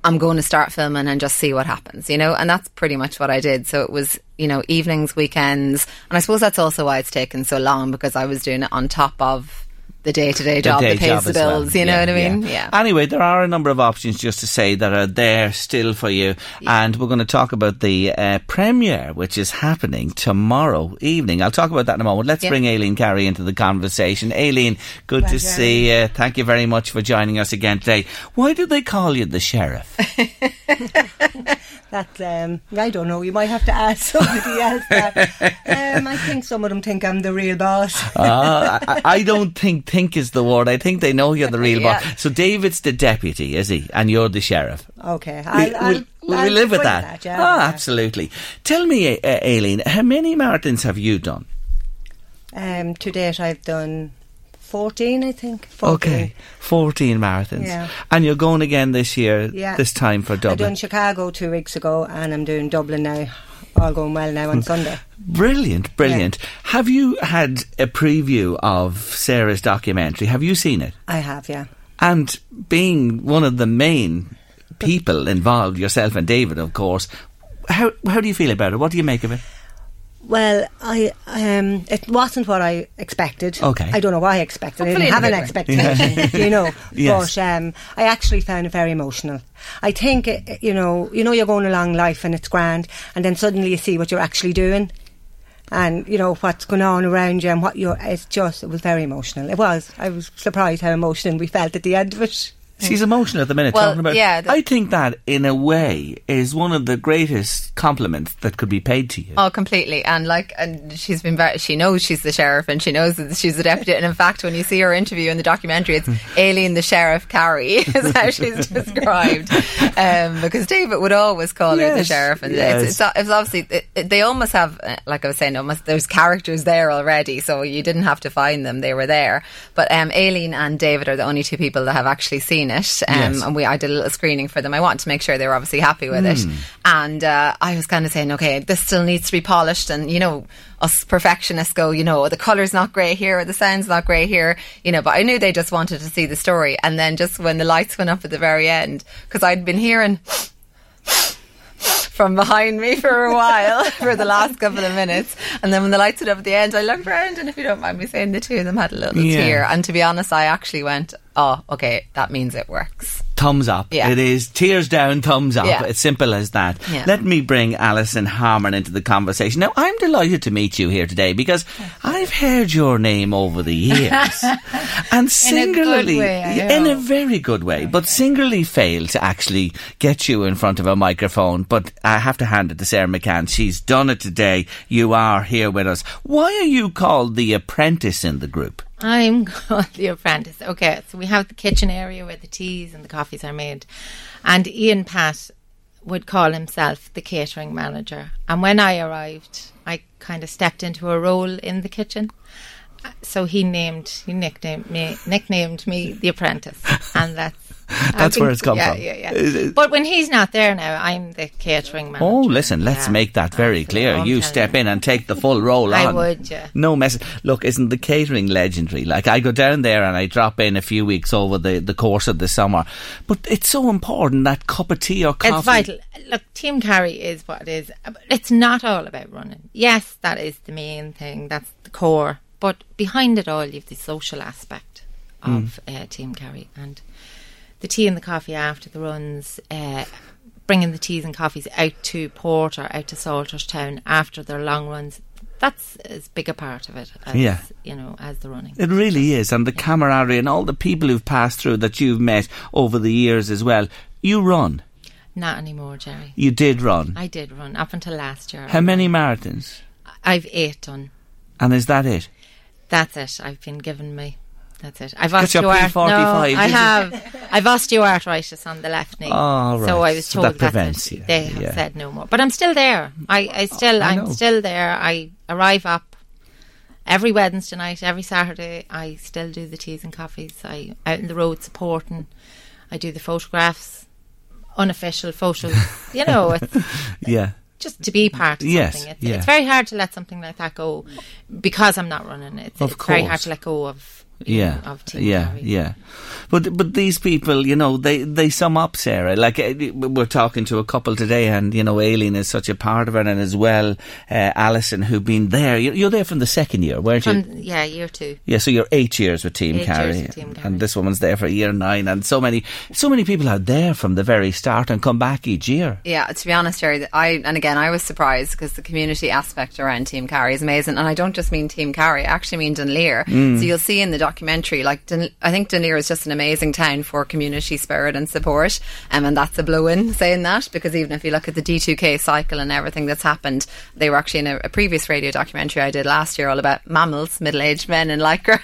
I'm going to start filming and just see what happens, you know? And that's pretty much what I did. So it was, you know, evenings, weekends. And I suppose that's also why it's taken so long because I was doing it on top of the day to day job
day
that pays
job
the
as well.
bills, you know
Yeah,
what I mean?
yeah.
Yeah.
Anyway, there are a number of options just to say that are there still for you, and we're going to talk about the uh, premiere, which is happening tomorrow evening. I'll talk about that in a moment. Let's
Yeah.
bring Aileen Carey into the conversation. Aileen, good to see you. Thank you very much for joining us again today. Why do they call you the sheriff? [laughs]
That um, I don't know. You might have to ask somebody [laughs] else. That. Um, I think some of them think I'm the real boss.
Ah, I, I don't think think is the word. I think they know you're the real [laughs]
Yeah.
boss. So David's the deputy, is he? And you're the sheriff.
Okay,
We-
I'll,
we'll,
I'll,
we'll
I'll
live with
fight
that.
yeah,
ah,
yeah.
absolutely. Tell me, uh, Aileen, how many marathons have you done?
Um, to date, I've done fourteen. I think. 14.
Okay, 14 marathons.
Yeah.
And you're going again this year,
Yeah.
this time for Dublin.
I done. Chicago two weeks ago, and I'm doing Dublin now. All going well now on hmm. Sunday.
Brilliant, brilliant. Have you had a preview of Sarah's documentary? Have you seen it?
I have, yeah.
And being one of the main people involved, yourself and David, of course, how how do you feel about it? What do you make of it?
Well, I um, it wasn't what I expected.
Okay.
I don't know why I expected. I didn't have an
a good
expectation, [laughs] you know.
Yes.
But um, I actually found it very emotional. I think uh, you know, you know, you're going along life and it's grand, and then suddenly you see what you're actually doing, and you know what's going on around you and what you're. It's just, it was very emotional. It was. I was surprised how emotional we felt at the end of it.
She's emotional at the minute
Well,
talking about.
yeah,
I think that in a way is one of the greatest compliments that could be paid to you.
Oh, completely. And like, and she's been very, she knows she's the sheriff and she knows that she's the deputy. And in fact, when you see her interview in the documentary, it's [laughs] Aileen the Sheriff Carey [laughs] is how she's [laughs] described. Um, because David would always call her the sheriff. And
yes.
it's, it's, it's obviously, it, it- they almost have, uh, like I was saying, almost, there's characters there already. So you didn't have to find them. They were there. But, um, Aileen and David are the only two people that have actually seen it, um,
Yes.
and we I did a little screening for them. I wanted to make sure they were obviously happy with it,
Mm.
and uh, I was kind of saying, okay, this still needs to be polished, and you know, us perfectionists go, you know, the colour's not grey here, or the sound's not grey here, you know. But I knew they just wanted to see the story, and then just when the lights went up at the very end, because I'd been hearing from behind me for a while [laughs] for the last couple of minutes. And then when the lights went up at the end, I looked around and if you don't mind me saying, the two of them had a little
Yeah.
tear. And to be honest, I actually went, oh, okay, that means it works.
Thumbs up.
Yeah.
It is tears down, thumbs up.
Yeah.
It's simple as that.
Yeah.
Let me bring Alison Harmon into the conversation. Now, I'm delighted to meet you here today because I've heard your name over the [laughs] years. and singularly,
way,
in a very good way, but singularly failed to actually get you in front of a microphone. But I have to hand it to Sarah McCann. She's done it today. You are here with us. Why are you called the apprentice in the group?
I'm called the apprentice. Okay, so we have the kitchen area where the teas and the coffees are made. And Ian Pat would call himself the catering manager. And when I arrived, I kind of stepped into a role in the kitchen. Uh, So he named, he nicknamed me, nicknamed me the apprentice, and that's
That's where it's come
yeah,
from.
Yeah, yeah. But when he's not there now, I'm the catering manager.
Oh, listen, let's
Yeah.
make that very clear. You step in and take the full role
I
on.
would, yeah.
No mess. Look, isn't the catering legendary? Like, I go down there and I drop in a few weeks over the, the course of the summer. But it's so important that cup of tea or coffee.
It's vital. Look, Team Carey is what it is. It's not all about running. Yes, that is the main thing. That's the core. But behind it all, you have the social aspect of uh, Team Carey and the tea and the coffee after the runs. Uh, bringing the teas and coffees out to Port or out to Salterstown after their long runs. That's as big a part of it as
Yeah.
you know as the running.
It really is. And the camaraderie and all the people who've passed through that you've met over the years as well. You run.
Not anymore, Jerry.
You did run.
I did run up until last year.
How many marathons?
I've eight done.
And is that it?
That's it. I've been given me. That's it. I've
Got your
osteoarthritis.
P45,
No, I have. I've osteoarthritis on the left knee.
Oh, right.
So I was
So
told
that prevents you.
They have
Yeah.
said no more. But I'm still there. I, I oh, still,
I
I'm
know.
still there. I arrive up every Wednesday night, every Saturday. I still do the teas and coffees. I out in the road supporting. I do the photographs, unofficial photos. [laughs] you know, it's [laughs]
Yeah.
just to be part of
Yes,
something. It's,
yeah.
it's very hard to let something like that go because I'm not running. It's,
Of
it's very hard
course.
to let go of.
Yeah,
of
yeah, yeah. But but these people, you know, they they sum up, Sarah. Like uh, we're talking to a couple today, and you know, Aileen is such a part of it, and as well, uh, Alison, who've been there. You're, you're there from the second year, weren't you?
Yeah, year two.
Yeah, so you're eight years with Team
Eight with Team
and this woman's there for year nine, and so many, so many people are there from the very start and come back each year.
Yeah, to be honest, Jerry, I and again I was surprised because the community aspect around Team Carey is amazing, and I don't just mean Team Carey, I actually mean Dunleer.
Mm.
So you'll see in the documentary, like I think Dunleer is just an amazing town for community spirit and support, um, and that's a blow in saying that because even if you look at the D2K cycle and everything that's happened, they were actually in a, a previous radio documentary I did last year all about mammals, middle aged men in lycra.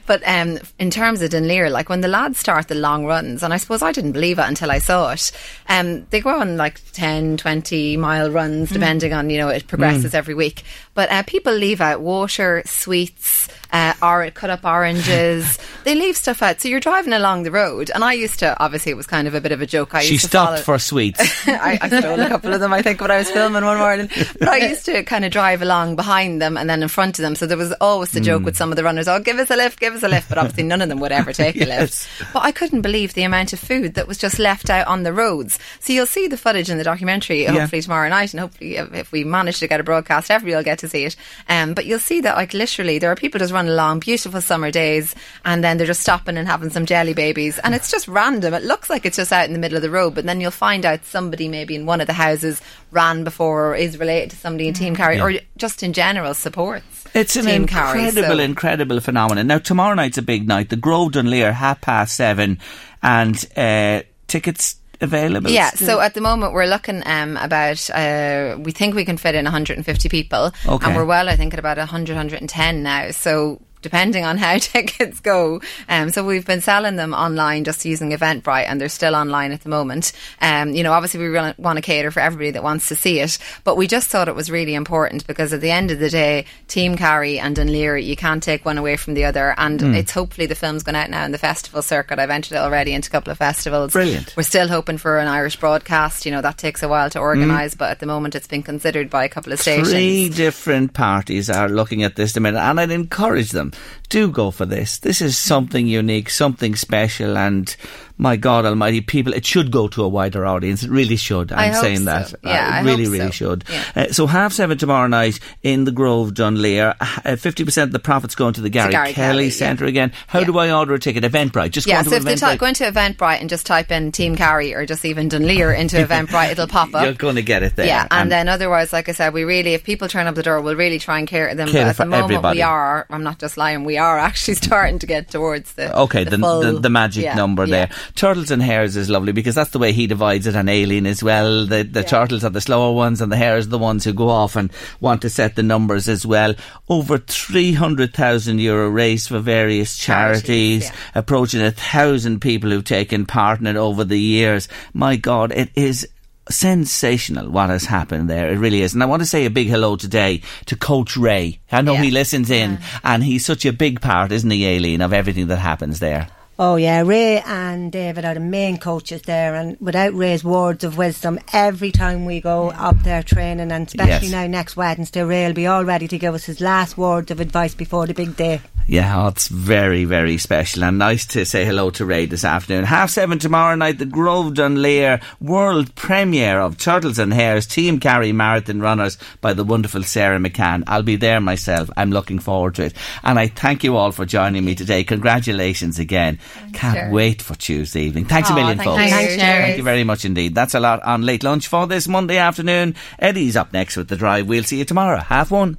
[laughs] but um, in terms of Dunleer, like when the lads start the long runs, and I suppose I didn't believe it until I saw it, um, they go on like 10, 20 mile runs, depending on, you know, it progresses every week. But uh, people leave out water, sweets, uh, or cut up oranges. [laughs] they leave stuff out. So you're driving along the road, and I used to, obviously, it was kind of a bit of a joke. I
she
used to
stopped
follow-
for sweets. [laughs]
I, I stole a couple of them, I think, when I was filming one morning. But I used to kind of drive along behind them and then in front of them. So there was always the joke with some of the runners, oh, give us a lift, give us a lift. But obviously, none of them would ever take a [laughs] lift. But I couldn't believe the amount of food that was just left out on the roads. So you'll see the footage in the documentary,
Yeah.
hopefully tomorrow night. And hopefully, if, if we manage to get a broadcast, everybody will get to see it. Um, but you'll see that, like, literally, there are people just running along, beautiful summer days, and then they're just stopping and having some jelly babies. And it's just random. It looks like it's just out in the middle of the road, but then you'll find out somebody maybe in one of the houses ran before or is related to somebody in Team Carey
Yeah.
or just in general supports.
It's an
Team Carey,
incredible,
so-
incredible phenomenon. Now, tomorrow night's a big night. The Grove Dunleer, half past seven, and uh, tickets available.
Yeah,
still?
so at the moment we're looking um, about, uh, we think we can fit in 150 people.
Okay.
And we're well, I think, at about 100, 110 now. So depending on how [laughs] tickets go. Um, so we've been selling them online just using Eventbrite, and they're still online at the moment. Um, you know, obviously we want to cater for everybody that wants to see it, but we just thought it was really important because at the end of the day, Team Carey and Dunleer, you can't take one away from the other, and
Mm.
it's hopefully the film's gone out now in the festival circuit. I've entered it already into a couple of festivals.
Brilliant.
We're still hoping for an Irish broadcast. You know, that takes a while to organise, but at the moment it's been considered by a couple of stations.
Mm. Three different parties are looking at this at the minute, and I'd encourage them do go for this. This is something unique, something special, and my God Almighty, people, it should go to a wider audience. It really should. I'm saying
so.
that.
Yeah,
Uh, it really,
hope
really
so.
should.
Yeah.
Uh, so half seven tomorrow night in the Grove, Dunleer. Uh, Fifty percent of the profits going to the Gary,
Gary
Kelly,
Kelly, yeah.
Centre again. How do I order a ticket? Eventbrite. Just
yeah,
go
so if they
Eventbrite.
type, go into Eventbrite and just type in Team Carey or just even Dunleer into [laughs] Eventbrite, it'll pop up.
You're going to get it there.
Yeah, and, then otherwise, like I said, we really, if people turn up the door, we'll really try and care them.
Cater
but at
for
the moment,
everybody.
we are. I'm not just lying. We are [laughs] actually starting to get towards the
Okay,
the,
the,
full,
the, the magic
yeah,
number
yeah.
there. Turtles and hares is lovely because that's the way he divides it on Alien as well. The the turtles are the slower ones and the hares are the ones who go off and want to set the numbers as well. Over 300,000 euro raised for various charities, approaching a thousand people who've taken part in it over the years. My God, it is sensational what has happened there. It really is. And I want to say a big hello today to Coach Ray. I know he listens in and he's such a big part, isn't he, Aileen, of everything that happens there.
Oh yeah, Ray and David are the main coaches there, and without Ray's words of wisdom, every time we go up there training, and especially
Yes.
now next Wednesday, Ray will be all ready to give us his last words of advice before the big day.
Yeah, oh, it's very, very special and nice to say hello to Ray this afternoon. Half seven tomorrow night, the Grove Dunleer world premiere of Turtles and Hares Team Carey Marathon Runners by the wonderful Sarah McCann. I'll be there myself. I'm looking forward to it. And I thank you all for joining me today. Congratulations again. Can't
Jerry.
wait for Tuesday evening. Thanks a million,
thank
folks.
you, Thanks, Jerry.
Thank you very much indeed. That's a lot on late lunch for this Monday afternoon. Eddie's up next with the drive. We'll see you tomorrow. Half one.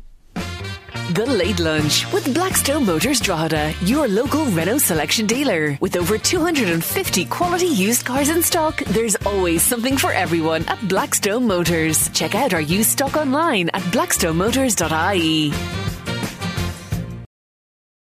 The Late Lunch with Blackstone Motors Drogheda, your local Renault selection dealer. With over 250 quality used cars in stock, there's always something for everyone at Blackstone Motors. Check out our used stock online at blackstonemotors.ie.